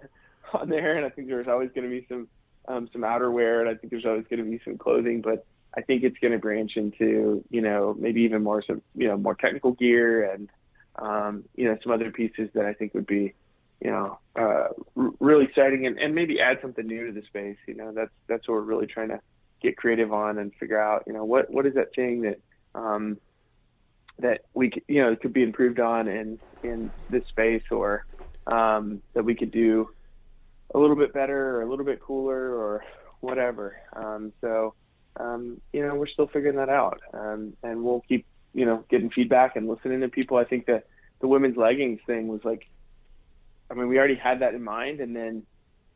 on there, and I think there's always going to be some um, some outerwear, and I think there's always going to be some clothing, but I think it's going to branch into, you know, maybe even more some, you know, more technical gear and, um, you know, some other pieces that I think would be, you know, uh, really exciting and, and maybe add something new to the space. You know, that's that's what we're really trying to get creative on and figure out, you know, what what is that thing that um, that we you know could be improved on in in this space or um, that we could do a little bit better or a little bit cooler or whatever. Um, so um, you know, we're still figuring that out. Um, and we'll keep, you know, getting feedback and listening to people. I think that the women's leggings thing was like, I mean, we already had that in mind. And then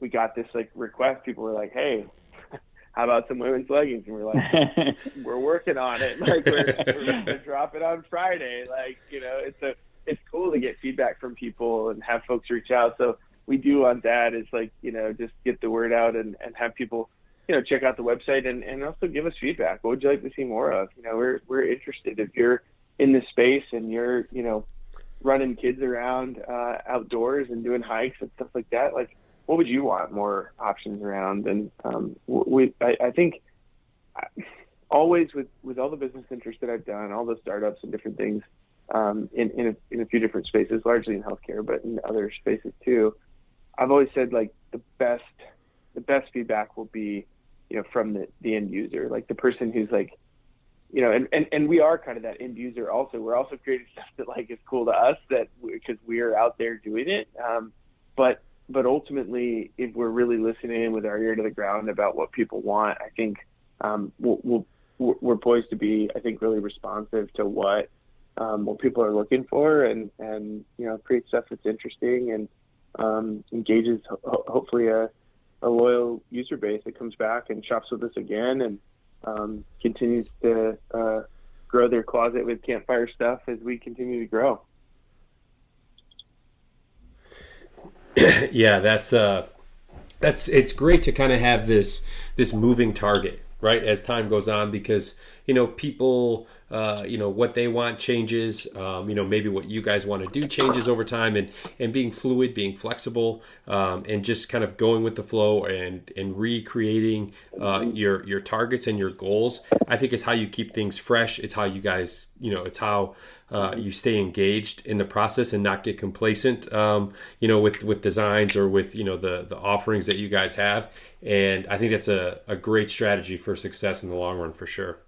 we got this like request. People were like, Hey, how about some women's leggings? And we're like, we're working on it. Like we're, we're gonna drop it on Friday. Like, you know, it's a, it's cool to get feedback from people and have folks reach out. So we do on that is like, you know, just get the word out and, and have people you know, check out the website and, and also give us feedback. What would you like to see more of? You know, we're we're interested. If you're in this space and you're, you know, running kids around uh, outdoors and doing hikes and stuff like that, like what would you want more options around? And um, we, I, I think always with with all the business interests that I've done, all the startups and different things um, in in a, in a few different spaces, largely in healthcare, but in other spaces too. I've always said like the best the best feedback will be you know, from the, the end user, like the person who's like, you know, and, and, and we are kind of that end user also. We're also creating stuff that like is cool to us that because we are out there doing it. Um, but but ultimately, if we're really listening with our ear to the ground about what people want, I think um, we'll, we'll we're poised to be, I think, really responsive to what um, what people are looking for, and and you know, create stuff that's interesting and um, engages ho- hopefully a a loyal user base that comes back and shops with us again and um, continues to uh, grow their closet with campfire stuff as we continue to grow. yeah, that's uh, that's it's great to kind of have this this moving target right as time goes on because you know people uh, you know what they want changes um, you know maybe what you guys want to do changes over time and and being fluid being flexible um, and just kind of going with the flow and and recreating uh, your your targets and your goals i think is how you keep things fresh. It's how you guys you know it's how uh, you stay engaged in the process and not get complacent um, you know with with designs or with you know the the offerings that you guys have. And i think that's a, a great strategy for success in the long run for sure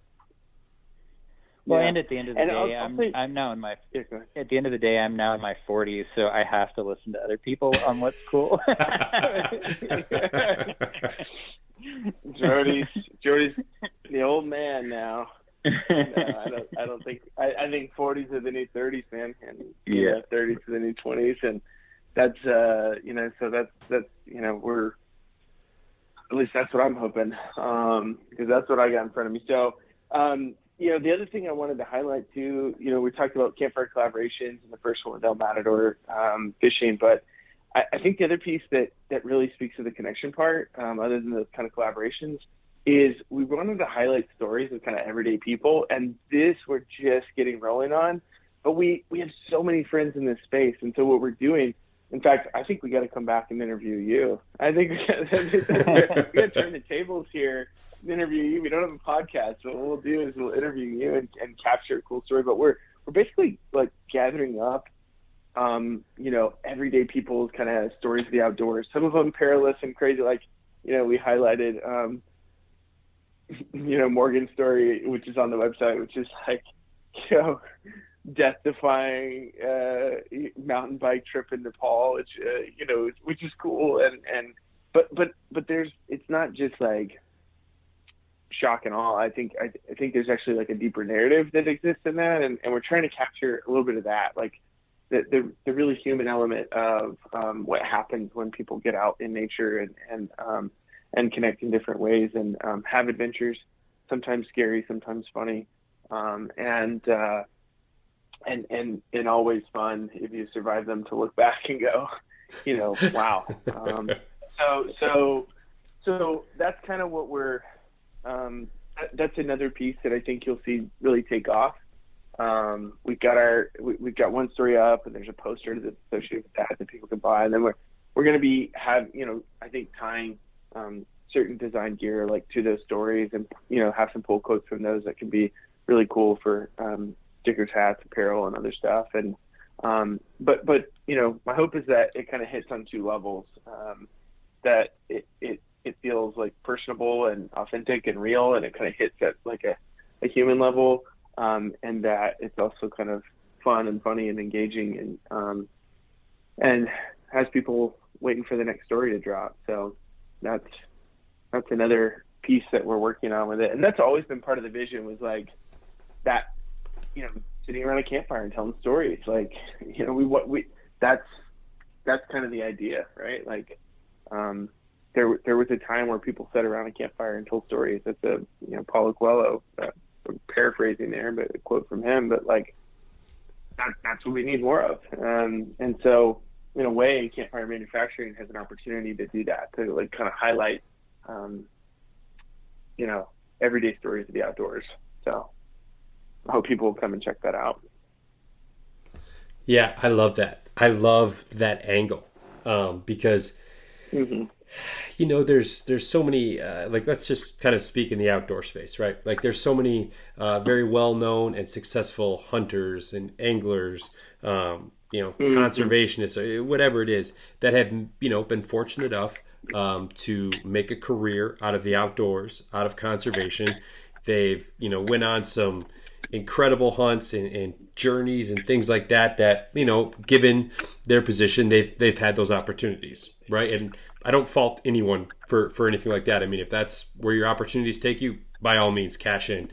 well, yeah. and at the end of the and day, I'll, I'll I'm say, I'm now in my yeah, at the end of the day, I'm now in my 40s, so I have to listen to other people on what's cool. Jordy's Jordy's the old man now. no, I don't. I don't think. I, I think 40s are the new 30s, man, and yeah, know, 30s are the new 20s, and that's uh, you know, so that's that's you know, we're at least that's what I'm hoping, um, because that's what I got in front of me. So, um, you know, the other thing I wanted to highlight too, you know, we talked about campfire collaborations and the first one with El Matador um, fishing, but I, I, think the other piece that that really speaks to the connection part, um, other than the kind of collaborations, is we wanted to highlight stories of kind of everyday people, and this we're just getting rolling on, but we we have so many friends in this space, and so what we're doing. In fact, I think we got to come back and interview you. I think we got to turn the tables here and interview you. We don't have a podcast. but what we'll do is we'll interview you and, and capture a cool story. But we're we're basically like gathering up, um, you know, everyday people's kind of stories of the outdoors. Some of them perilous and crazy. Like you know, we highlighted um, you know Morgan's story, which is on the website, which is like you know death defying uh, mountain bike trip in Nepal, which uh, you know which is cool. And and but but but there's it's not just like shock and awe. I think I, I think there's actually like a deeper narrative that exists in that, and, and we're trying to capture a little bit of that, like the the, the really human element of um, what happens when people get out in nature and and um, and connect in different ways and um, have adventures, sometimes scary, sometimes funny, um, and uh, and and and always fun if you survive them to look back and go, you know, wow. Um, so so so that's kind of what we're um, that, that's another piece that I think you'll see really take off. Um, we've got our we, have got one story up, and there's a poster that's associated with that that people can buy, and then we're we're going to be have you know I think tying um, certain design gear like to those stories, and you know have some pull quotes from those that can be really cool for um, stickers, hats, apparel, and other stuff. And um, but but you know my hope is that it kind of hits on two levels. Um, that it, it it feels like personable and authentic and real, and it kind of hits at like a, a human level, um, and that it's also kind of fun and funny and engaging, and um, and has people waiting for the next story to drop. So that's that's another piece that we're working on with it, and that's always been part of the vision was like that, you know, sitting around a campfire and telling stories. Like, you know, we what we that's that's kind of the idea, right? Like, um, there there was a time where people sat around a campfire and told stories. That's a you know Paulo Coelho, uh, paraphrasing there, but a quote from him. But like that, that's what we need more of. Um, and so in a way, campfire manufacturing has an opportunity to do that to like kind of highlight, um, you know, everyday stories of the outdoors. So hope people will come and check that out. Yeah, I love that. I love that angle um, because. Mm-hmm you know there's there's so many uh, like let's just kind of speak in the outdoor space right like there's so many uh, very well known and successful hunters and anglers um, you know mm-hmm. conservationists or whatever it is that have you know been fortunate enough um, to make a career out of the outdoors out of conservation they've you know went on some incredible hunts and, and, journeys and things like that that you know given their position they've they've had those opportunities right and I don't fault anyone for for anything like that. I mean, if that's where your opportunities take you, by all means, cash in.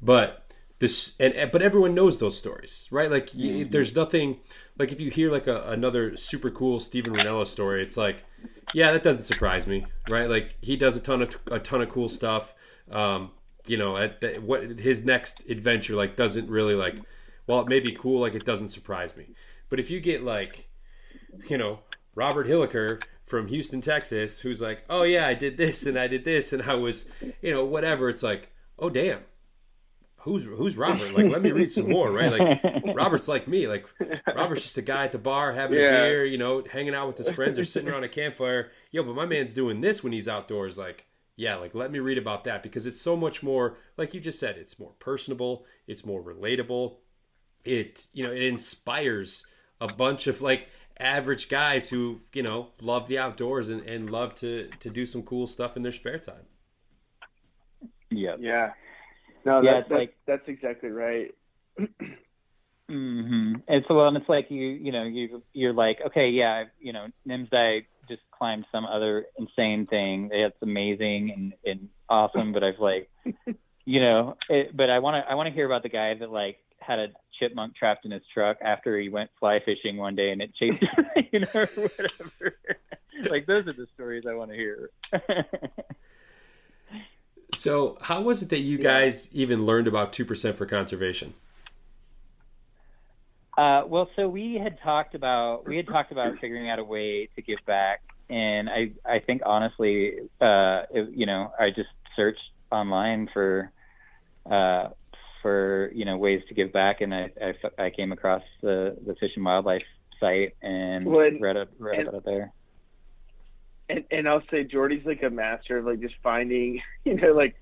But this and but everyone knows those stories, right? Like mm-hmm. there's nothing like if you hear like a, another super cool Steven Rinella story, it's like, yeah, that doesn't surprise me, right? Like he does a ton of a ton of cool stuff. Um, you know, at, what his next adventure like doesn't really like. While it may be cool, like it doesn't surprise me. But if you get like, you know, Robert Hilliker from Houston, Texas, who's like, "Oh yeah, I did this and I did this and I was, you know, whatever." It's like, "Oh damn, who's who's Robert? Like, let me read some more, right? Like, Robert's like me. Like, Robert's just a guy at the bar having yeah. a beer, you know, hanging out with his friends or sitting around a campfire. Yo, but my man's doing this when he's outdoors. Like, yeah, like let me read about that because it's so much more. Like you just said, it's more personable. It's more relatable. It you know it inspires a bunch of like average guys who you know love the outdoors and, and love to to do some cool stuff in their spare time yeah yeah no yeah, that's, that's like that's exactly right mm-hmm. and so well and it's like you you know you you're like okay yeah you know nimsdai just climbed some other insane thing it's amazing and and awesome but i've like you know it, but i want to i want to hear about the guy that like had a chipmunk trapped in his truck after he went fly fishing one day and it chased him, you know, or whatever. like those are the stories I want to hear. so, how was it that you guys yeah. even learned about two percent for conservation? Uh, well, so we had talked about we had talked about figuring out a way to give back, and I I think honestly, uh, it, you know, I just searched online for uh, for you know ways to give back, and I I, I came across the the Fish and Wildlife site and well, read it read and, it there. And and I'll say Jordy's like a master of like just finding you know like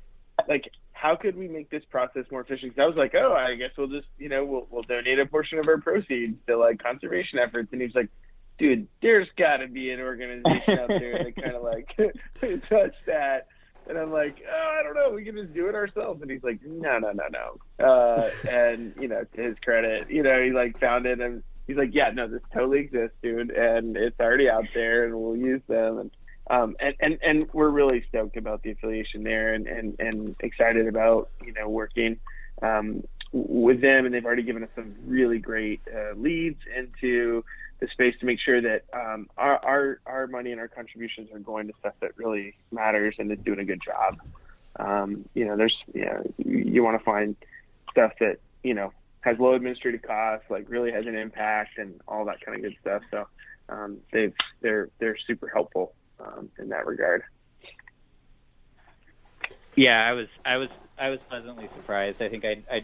like how could we make this process more efficient? Because I was like, oh, I guess we'll just you know we'll we'll donate a portion of our proceeds to like conservation efforts, and he's like. Dude, there's got to be an organization out there that kind of like touch that And I'm like, oh, I don't know, we can just do it ourselves. And he's like, no, no, no, no. Uh, and you know, to his credit, you know, he like found it and he's like, yeah, no, this totally exists, dude, and it's already out there, and we'll use them. And um, and, and and we're really stoked about the affiliation there, and and and excited about you know working um, with them, and they've already given us some really great uh, leads into the space to make sure that um, our, our our money and our contributions are going to stuff that really matters and is doing a good job. Um, you know, there's know you want to find stuff that you know has low administrative costs, like really has an impact, and all that kind of good stuff. So um, they've they're they're super helpful um, in that regard. Yeah, I was I was I was pleasantly surprised. I think I I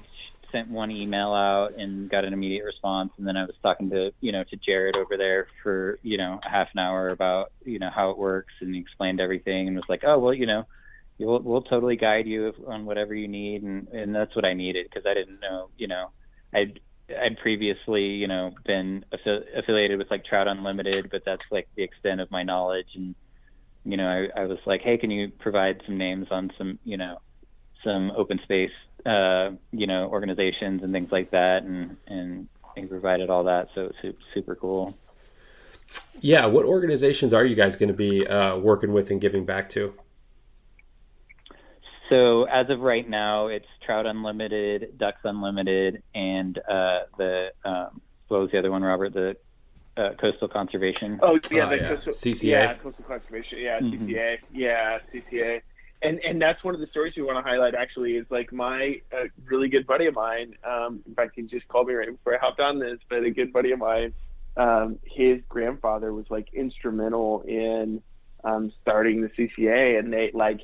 sent one email out and got an immediate response, and then I was talking to you know to Jared over there for you know a half an hour about you know how it works, and he explained everything, and was like, oh well, you know, we'll we'll totally guide you on whatever you need, and and that's what I needed because I didn't know you know I'd I'd previously you know been affi- affiliated with like Trout Unlimited, but that's like the extent of my knowledge, and you know I, I was like, hey, can you provide some names on some you know some open space uh, you know, organizations and things like that, and and he provided all that, so it's super cool. Yeah, what organizations are you guys going to be uh, working with and giving back to? So as of right now, it's Trout Unlimited, Ducks Unlimited, and uh, the um, what was the other one, Robert? The uh, Coastal Conservation. Oh yeah, oh, yeah. Coastal, CCA. Yeah, Coastal Conservation. Yeah, mm-hmm. CCA. Yeah, CCA and and that's one of the stories we want to highlight. Actually, is like my uh, really good buddy of mine. Um, in fact, he just called me right before I hopped on this. But a good buddy of mine, um, his grandfather was like instrumental in um, starting the CCA, and they like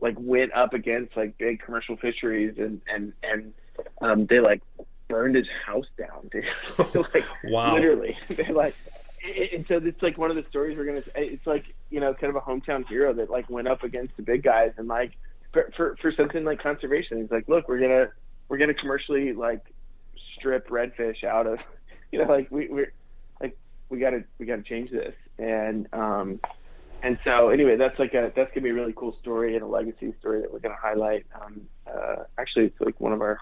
like went up against like big commercial fisheries, and and and um, they like burned his house down. dude. like wow, literally, like and so it's like one of the stories we're gonna. It's like you know, kind of a hometown hero that like went up against the big guys and like for for, for something like conservation. He's like, look, we're gonna we're gonna commercially like strip redfish out of, you know, like we we're like we gotta we gotta change this and um and so anyway, that's like a that's gonna be a really cool story and a legacy story that we're gonna highlight. Um, uh, actually, it's like one of our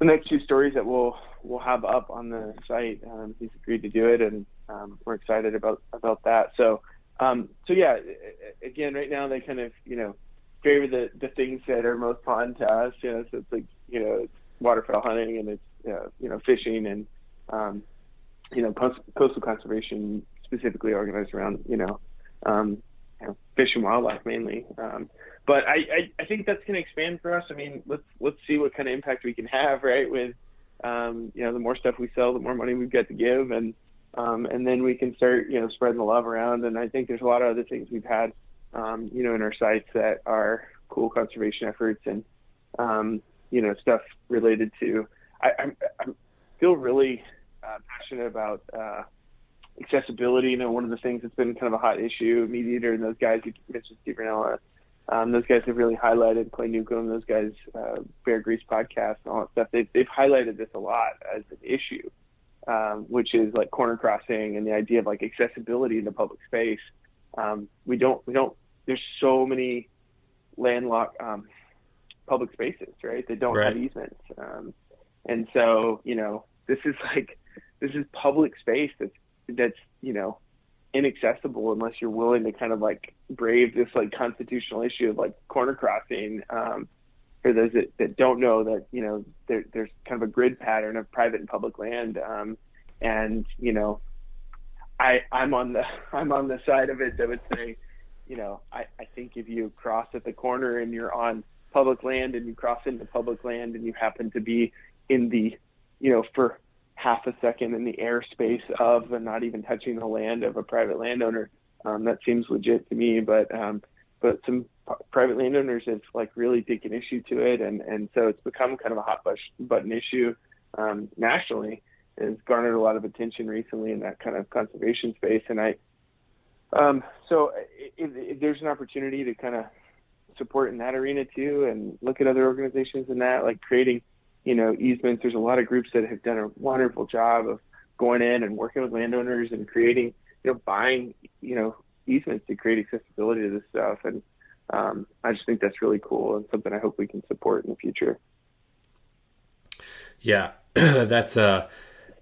the next two stories that we'll we'll have up on the site. Um, he's agreed to do it, and um, we're excited about about that. So um, so yeah, again, right now they kind of you know favor the the things that are most fun to us. You know, so it's like you know it's waterfowl hunting and it's uh, you know fishing and um, you know coastal conservation specifically organized around you know, um, you know fish and wildlife mainly. Um, but I, I, I think that's going to expand for us. I mean, let's let's see what kind of impact we can have, right? With um, you know, the more stuff we sell, the more money we've got to give, and um, and then we can start, you know, spreading the love around. And I think there's a lot of other things we've had, um, you know, in our sights that are cool conservation efforts and, um, you know, stuff related to. I, I, I feel really uh, passionate about uh, accessibility. You know, one of the things that's been kind of a hot issue, MeatEater and those guys, you mentioned Steve Rinella, um, those guys have really highlighted Clay Newcomb, those guys, uh, Bear Grease podcast, and all that stuff. They've, they've highlighted this a lot as an issue um, which is like corner crossing and the idea of like accessibility in the public space. Um, we don't we don't there's so many landlocked um, public spaces, right? That don't right. have easements, um, and so you know this is like this is public space that's that's you know inaccessible unless you're willing to kind of like brave this like constitutional issue of like corner crossing um, for those that, that don't know that you know there, there's kind of a grid pattern of private and public land um, and you know I I'm on the I'm on the side of it that would say you know I, I think if you cross at the corner and you're on public land and you cross into public land and you happen to be in the you know for half a second in the airspace of and not even touching the land of a private landowner um, that seems legit to me but um, but some private landowners have like really taken issue to it, and and so it's become kind of a hot button issue um, nationally. It's garnered a lot of attention recently in that kind of conservation space, and I. Um, so there's an opportunity to kind of support in that arena too, and look at other organizations in that, like creating, you know, easements. There's a lot of groups that have done a wonderful job of going in and working with landowners and creating, you know, buying, you know, easements to create accessibility to this stuff. And um, I just think that's really cool and something I hope we can support in the future. Yeah, that's uh,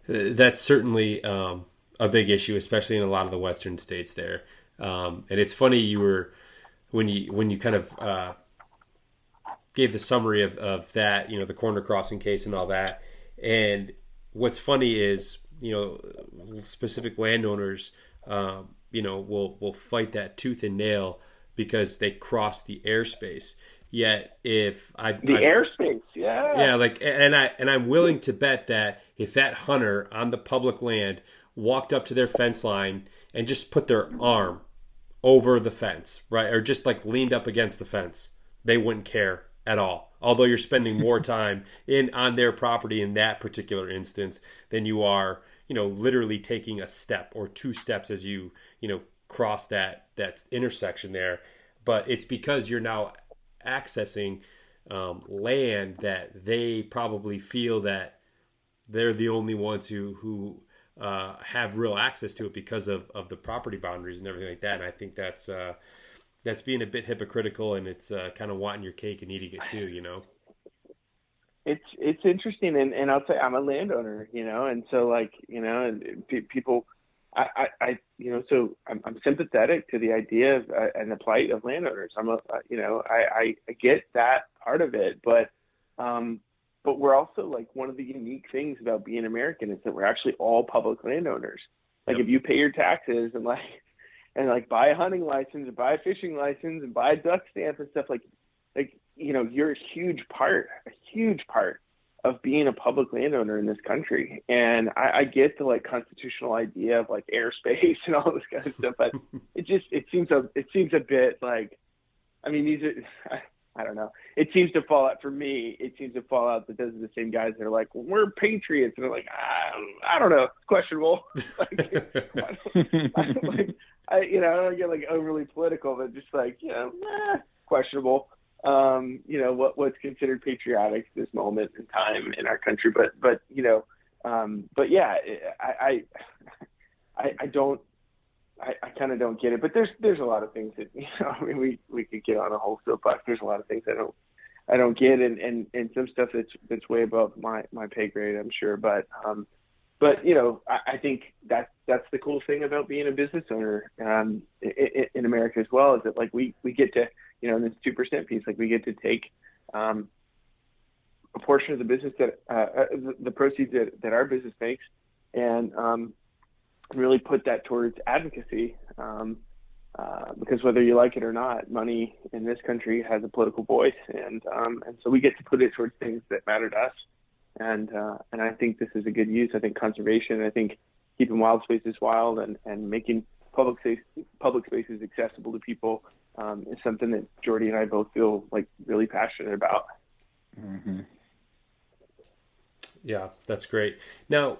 that's certainly um, a big issue, especially in a lot of the western states there. Um, and it's funny you were when you when you kind of uh, gave the summary of, of that, you know, the corner crossing case and all that. And what's funny is, you know, specific landowners, um, you know, will will fight that tooth and nail because they cross the airspace. Yet, if I the I, airspace, yeah, yeah, like, and I and I'm willing to bet that if that hunter on the public land walked up to their fence line and just put their arm over the fence, right, or just like leaned up against the fence, they wouldn't care at all. Although you're spending more time in on their property in that particular instance than you are, you know, literally taking a step or two steps as you, you know, cross that that intersection there. But it's because you're now accessing um, land that they probably feel that they're the only ones who who uh, have real access to it because of, of the property boundaries and everything like that. And I think that's uh, that's being a bit hypocritical and it's uh, kind of wanting your cake and eating it too. You know. It's it's interesting, and, and I'll say I'm a landowner, you know, and so like you know, and people I, I, I, you know, so I'm, I'm sympathetic to the idea of, uh, and the plight of landowners. I'm a, uh, you know, I, I get that part of it, but, um, but we're also like one of the unique things about being American is that we're actually all public landowners. Like yep. if you pay your taxes and like, and like buy a hunting license and buy a fishing license and buy a duck stamp and stuff like, like, you know, you're a huge part, a huge part of being a public landowner in this country. And I, I get the like constitutional idea of like airspace and all this kind of stuff, but it just it seems a it seems a bit like I mean these are I, don't know. It seems to fall out for me. It seems to fall out that those are the same guys that are like, well, "We're patriots," and they're like, "I, I don't know, it's questionable." like, I, I, like, I, you know, I don't get like overly political, but just like, you know, eh, questionable um, you know, what what's considered patriotic at this moment in time in our country. But but you know, um, but yeah, I I I, don't. I, I kind of don't get it, but there's there's a lot of things that you know. I mean, we we could get on a whole soapbox. There's a lot of things I don't I don't get, and and and some stuff that's that's way above my my pay grade, I'm sure. But um, but you know, I, I think that that's the cool thing about being a business owner um, in, in America as well is that like we we get to you know in this two percent piece like we get to take um, a portion of the business that uh, uh, the, proceeds that, that our business makes and um, really put that towards advocacy um, uh, because whether you like it or not, money in this country has a political voice, and um, and so we get to put it towards things that matter to us and uh, and I think this is a good use. I think conservation. I think keeping wild spaces wild and, and making public space, public spaces accessible to people um, is something that Jordy and I both feel like really passionate about. Mm-hmm. Yeah, that's great. Now,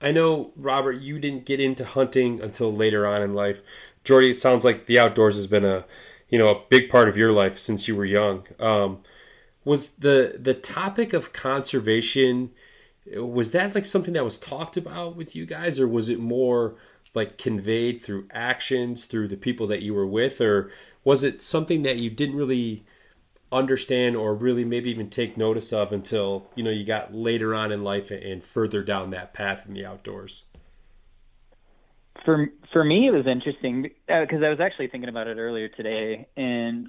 I know Robert, you didn't get into hunting until later on in life. Jordy, it sounds like the outdoors has been a you know a big part of your life since you were young. Um, was the the topic of conservation was that like something that was talked about with you guys or was it more like conveyed through actions through the people that you were with or was it something that you didn't really understand or really maybe even take notice of until you know you got later on in life and further down that path in the outdoors for for me it was interesting because uh, I was actually thinking about it earlier today and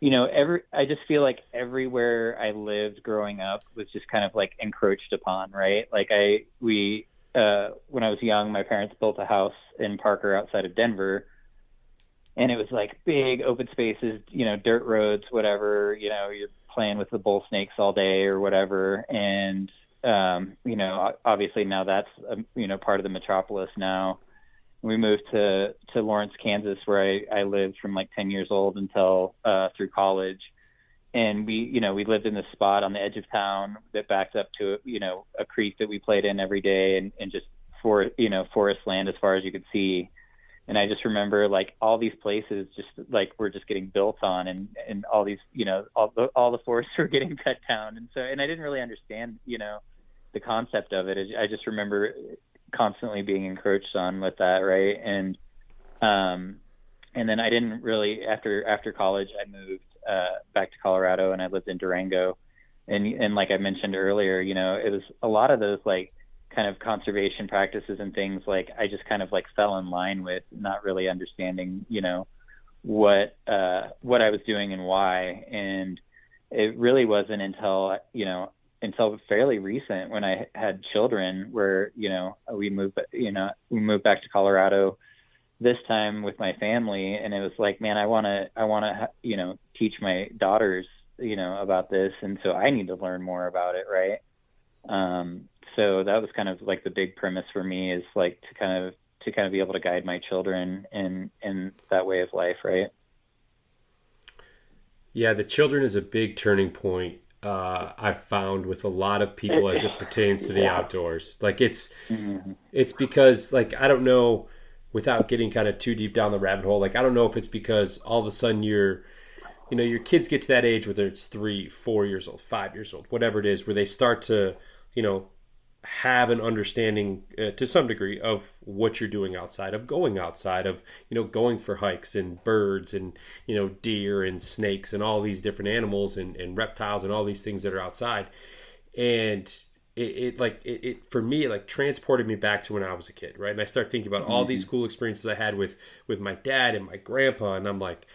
you know, every I just feel like everywhere I lived growing up was just kind of like encroached upon, right? Like I we uh when I was young, my parents built a house in Parker outside of Denver and it was like big open spaces, you know, dirt roads, whatever, you know, you're playing with the bull snakes all day or whatever and um you know, obviously now that's um, you know part of the metropolis now we moved to to Lawrence, Kansas, where I, I lived from like 10 years old until uh, through college. And we, you know, we lived in this spot on the edge of town that backed up to, you know, a creek that we played in every day, and, and just for, you know, forest land as far as you could see. And I just remember like all these places just like were just getting built on, and and all these, you know, all the all the forests were getting cut down, and so and I didn't really understand, you know, the concept of it. I just remember constantly being encroached on with that, right? And um, and then I didn't really after after college I moved uh, back to Colorado and I lived in Durango, and and like I mentioned earlier, you know, it was a lot of those like kind of conservation practices and things like I just kind of like fell in line with, not really understanding, you know, what uh, what I was doing and why, and it really wasn't until you know until fairly recent when I had children where you know we moved you know we moved back to Colorado this time with my family. And it was like man I want to I want to you know teach my daughters you know about this. And so I need to learn more about it. Right. Um so that was kind of like the big premise for me is like to kind of to kind of be able to guide my children in in that way of life right yeah the children is a big turning point uh, I've found with a lot of people as it pertains to the yeah. outdoors. Like it's mm-hmm. it's because like I don't know without getting kind of too deep down the rabbit hole. Like I don't know if it's because all of a sudden you're you know your kids get to that age whether it's three, four years old, five years old, whatever it is, where they start to you know have an understanding uh, to some degree of what you're doing outside of going outside of you know going for hikes and birds and you know deer and snakes and all these different animals and, and reptiles and all these things that are outside and it, it like it, it, for me it like transported me back to when I was a kid right and I start thinking about all these mm-hmm. cool experiences I had with with my dad and my grandpa and I'm like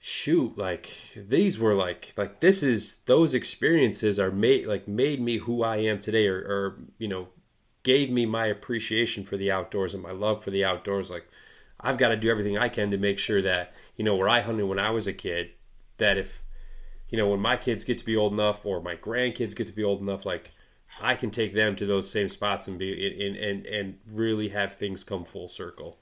shoot like these were like like this is those experiences are made like made me who i am today or, or you know gave me my appreciation for the outdoors and my love for the outdoors. Like i've got to do everything i can to make sure that you know where i hunted when i was a kid that if you know when my kids get to be old enough or my grandkids get to be old enough like i can take them to those same spots and be and and, and really have things come full circle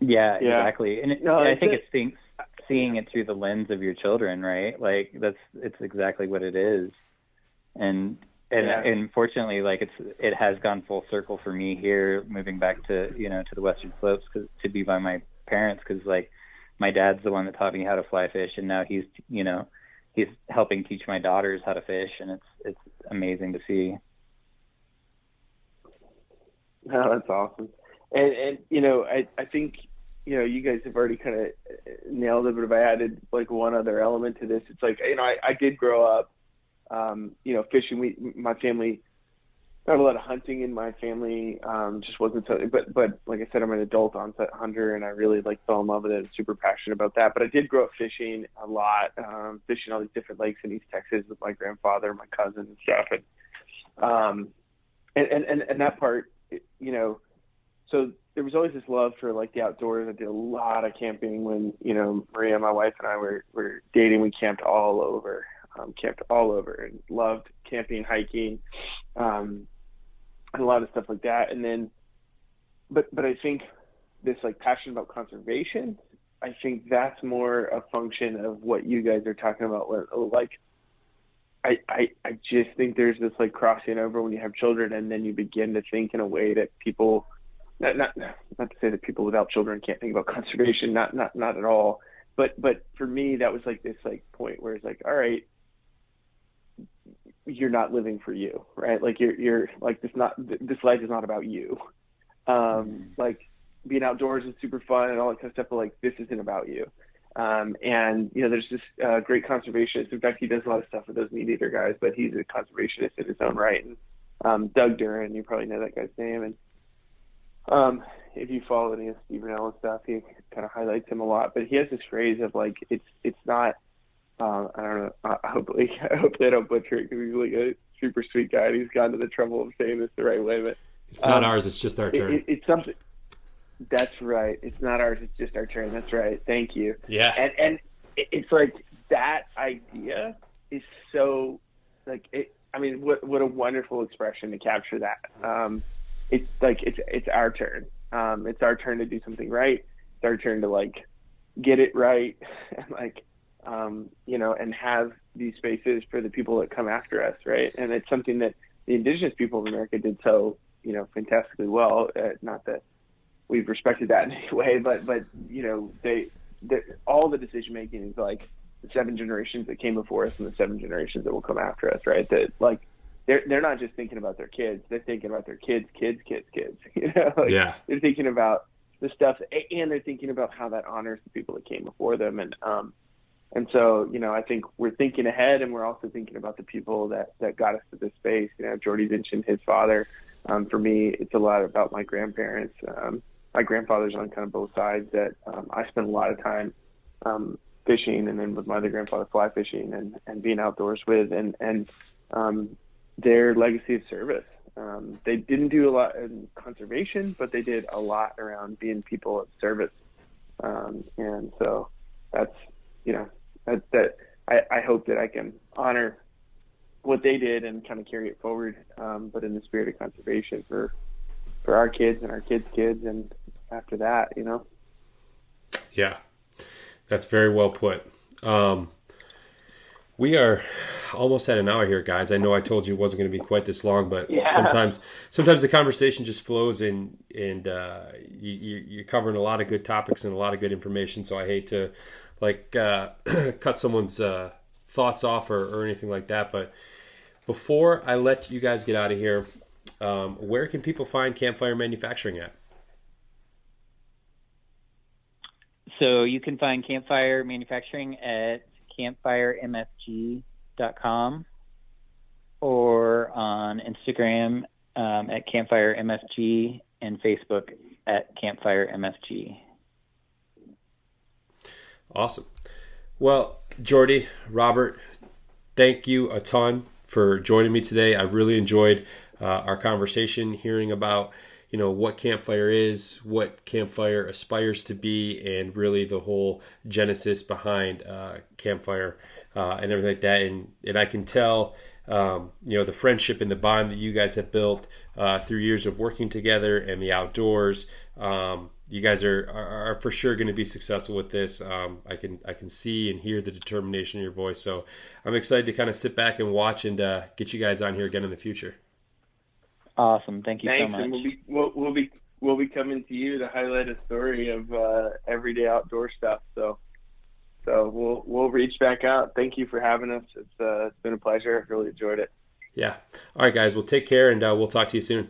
yeah, yeah. exactly. And it, no, I think it's seeing, seeing it through the lens of your children, right? Like that's it's exactly what it is. And and, yeah. and fortunately, like it's it has gone full circle for me here, moving back to you know to the Western Slopes cause, to be by my parents because like my dad's the one that taught me how to fly fish, and now he's you know he's helping teach my daughters how to fish, and it's it's amazing to see. No, that's awesome. And and you know, I I think you know you guys have already kind of nailed it, but if I added like one other element to this, it's like you know I, I did grow up, um, you know, fishing. We my family not a lot of hunting in my family. Um, just wasn't so. But but like I said, I'm an adult onset hunter, and I really like fell in love with it. I'm super passionate about that. But I did grow up fishing a lot, um, fishing all these different lakes in East Texas with my grandfather, my cousin, and stuff. And um, and and and, and that part, you know, so there was always this love for like the outdoors. I did a lot of camping when you know Maria, my wife, and I were were dating. We camped all over, um, camped all over, and loved camping, hiking, um, and a lot of stuff like that. And then, but but I think this like passion about conservation. I think that's more a function of what you guys are talking about. Like, I, I I just think there's this like crossing over when you have children, and then you begin to think in a way that people not, not not to say that people without children can't think about conservation, not not not at all. But but for me, that was like this like point where it's like, all right, you're not living for you, right? Like you're you're like this not this life is not about you. Um, mm-hmm. like being outdoors is super fun and all that kind of stuff, but like this isn't about you. Um, and you know, there's this uh, great conservationist. In fact, he does a lot of stuff with those MeatEater guys, but he's a conservationist in his own right. And um, Doug Duren, you probably know that guy's name, and um, if you follow any of Steve Rinella stuff, he kind of highlights him a lot. But he has this phrase of like, it's it's not. Um, I don't know. Uh, hopefully, hopefully I hope they don't butcher it because he's like a super sweet guy. and He's gone to the trouble of saying this the right way, but it's not um, ours. It's just our turn. It, it's something. That's right. It's not ours. It's just our turn. That's right. Thank you. Yeah. And and it's like that idea is so like it. I mean, what what a wonderful expression to capture that. Um, it's like it's it's our turn. Um, it's our turn to do something right. It's our turn to like get it right and like um, you know and have these spaces for the people that come after us, right? And it's something that the indigenous people of America did so you know fantastically well. Uh, not that we've respected that in any way, but but you know they, they all the decision making is like the seven generations that came before us and the seven generations that will come after us, right? That like they're they're not just thinking about their kids; they're thinking about their kids, kids, kids, kids. You know, like, yeah. They're thinking about the stuff, and they're thinking about how that honors the people that came before them. And um, and so, you know, I think we're thinking ahead, and we're also thinking about the people that that got us to this space. You know, Jordy mentioned his father. Um, for me, it's a lot about my grandparents. Um, my grandfather's on kind of both sides. That um, I spent a lot of time um, fishing, and then with my other grandfather, fly fishing, and and being outdoors with, and and um, their legacy of service um, they didn't do a lot in conservation, but they did a lot around being people of service. Um, and so that's, you know, that, that I, I, hope that I can honor what they did and kind of carry it forward, um, but in the spirit of conservation for, for our kids and our kids' kids. And after that, you know? Yeah, that's very well put. We are almost at an hour here, guys. I know I told you it wasn't going to be quite this long, but yeah. sometimes sometimes the conversation just flows and and uh, you, you're covering a lot of good topics and a lot of good information. So I hate to like uh, cut someone's uh, thoughts off or, or, anything like that. But before I let you guys get out of here, um, where can people find Campfire Manufacturing at? So you can find Campfire Manufacturing at campfiremfg.com or on Instagram um, at campfiremfg and Facebook at campfiremfg. Awesome. Well, Jordy, Robert, thank you a ton for joining me today. I really enjoyed uh, our conversation, hearing about you know what campfire is what campfire aspires to be and really the whole genesis behind uh, campfire uh, and everything like that and and i can tell um, you know the friendship and the bond that you guys have built uh, through years of working together and the outdoors um, you guys are, are, are for sure going to be successful with this. Um, I can I can see and hear the determination in your voice. So I'm excited to kind of sit back and watch and uh, get you guys on here again in the future. Awesome. Thank you Thanks, so much. And we'll be we'll, we'll, be we'll be coming to you to highlight a story of uh, everyday outdoor stuff. So so we'll we'll reach back out. Thank you for having us. It's uh, it's been a pleasure. I've really enjoyed it. Yeah. All right, guys. We'll take care, and uh, we'll talk to you soon.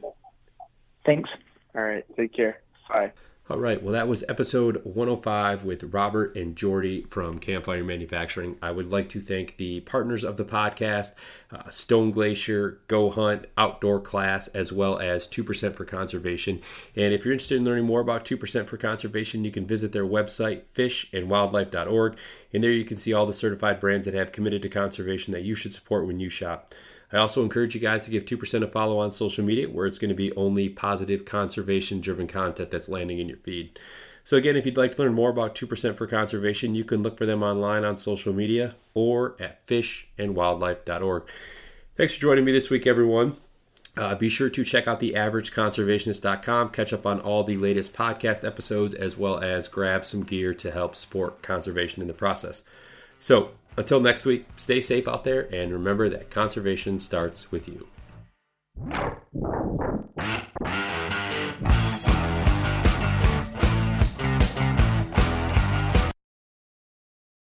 Thanks. All right. Take care. Bye. All right. Well, that was episode 105 with Robert and Jordy from Campfire Manufacturing. I would like to thank the partners of the podcast uh, Stone Glacier, Go Hunt, Outdoor Class, as well as 2% for Conservation. And if you're interested in learning more about 2% for Conservation, you can visit their website, fishandwildlife.org. And there you can see all the certified brands that have committed to conservation that you should support when you shop. I also encourage you guys to give 2% a follow on social media where it's going to be only positive conservation driven content that's landing in your feed. So, again, if you'd like to learn more about 2% for conservation, you can look for them online on social media or at fishandwildlife.org. Thanks for joining me this week, everyone. Uh, be sure to check out the averageconservationist.com, catch up on all the latest podcast episodes, as well as grab some gear to help support conservation in the process. So, until next week, stay safe out there and remember that conservation starts with you.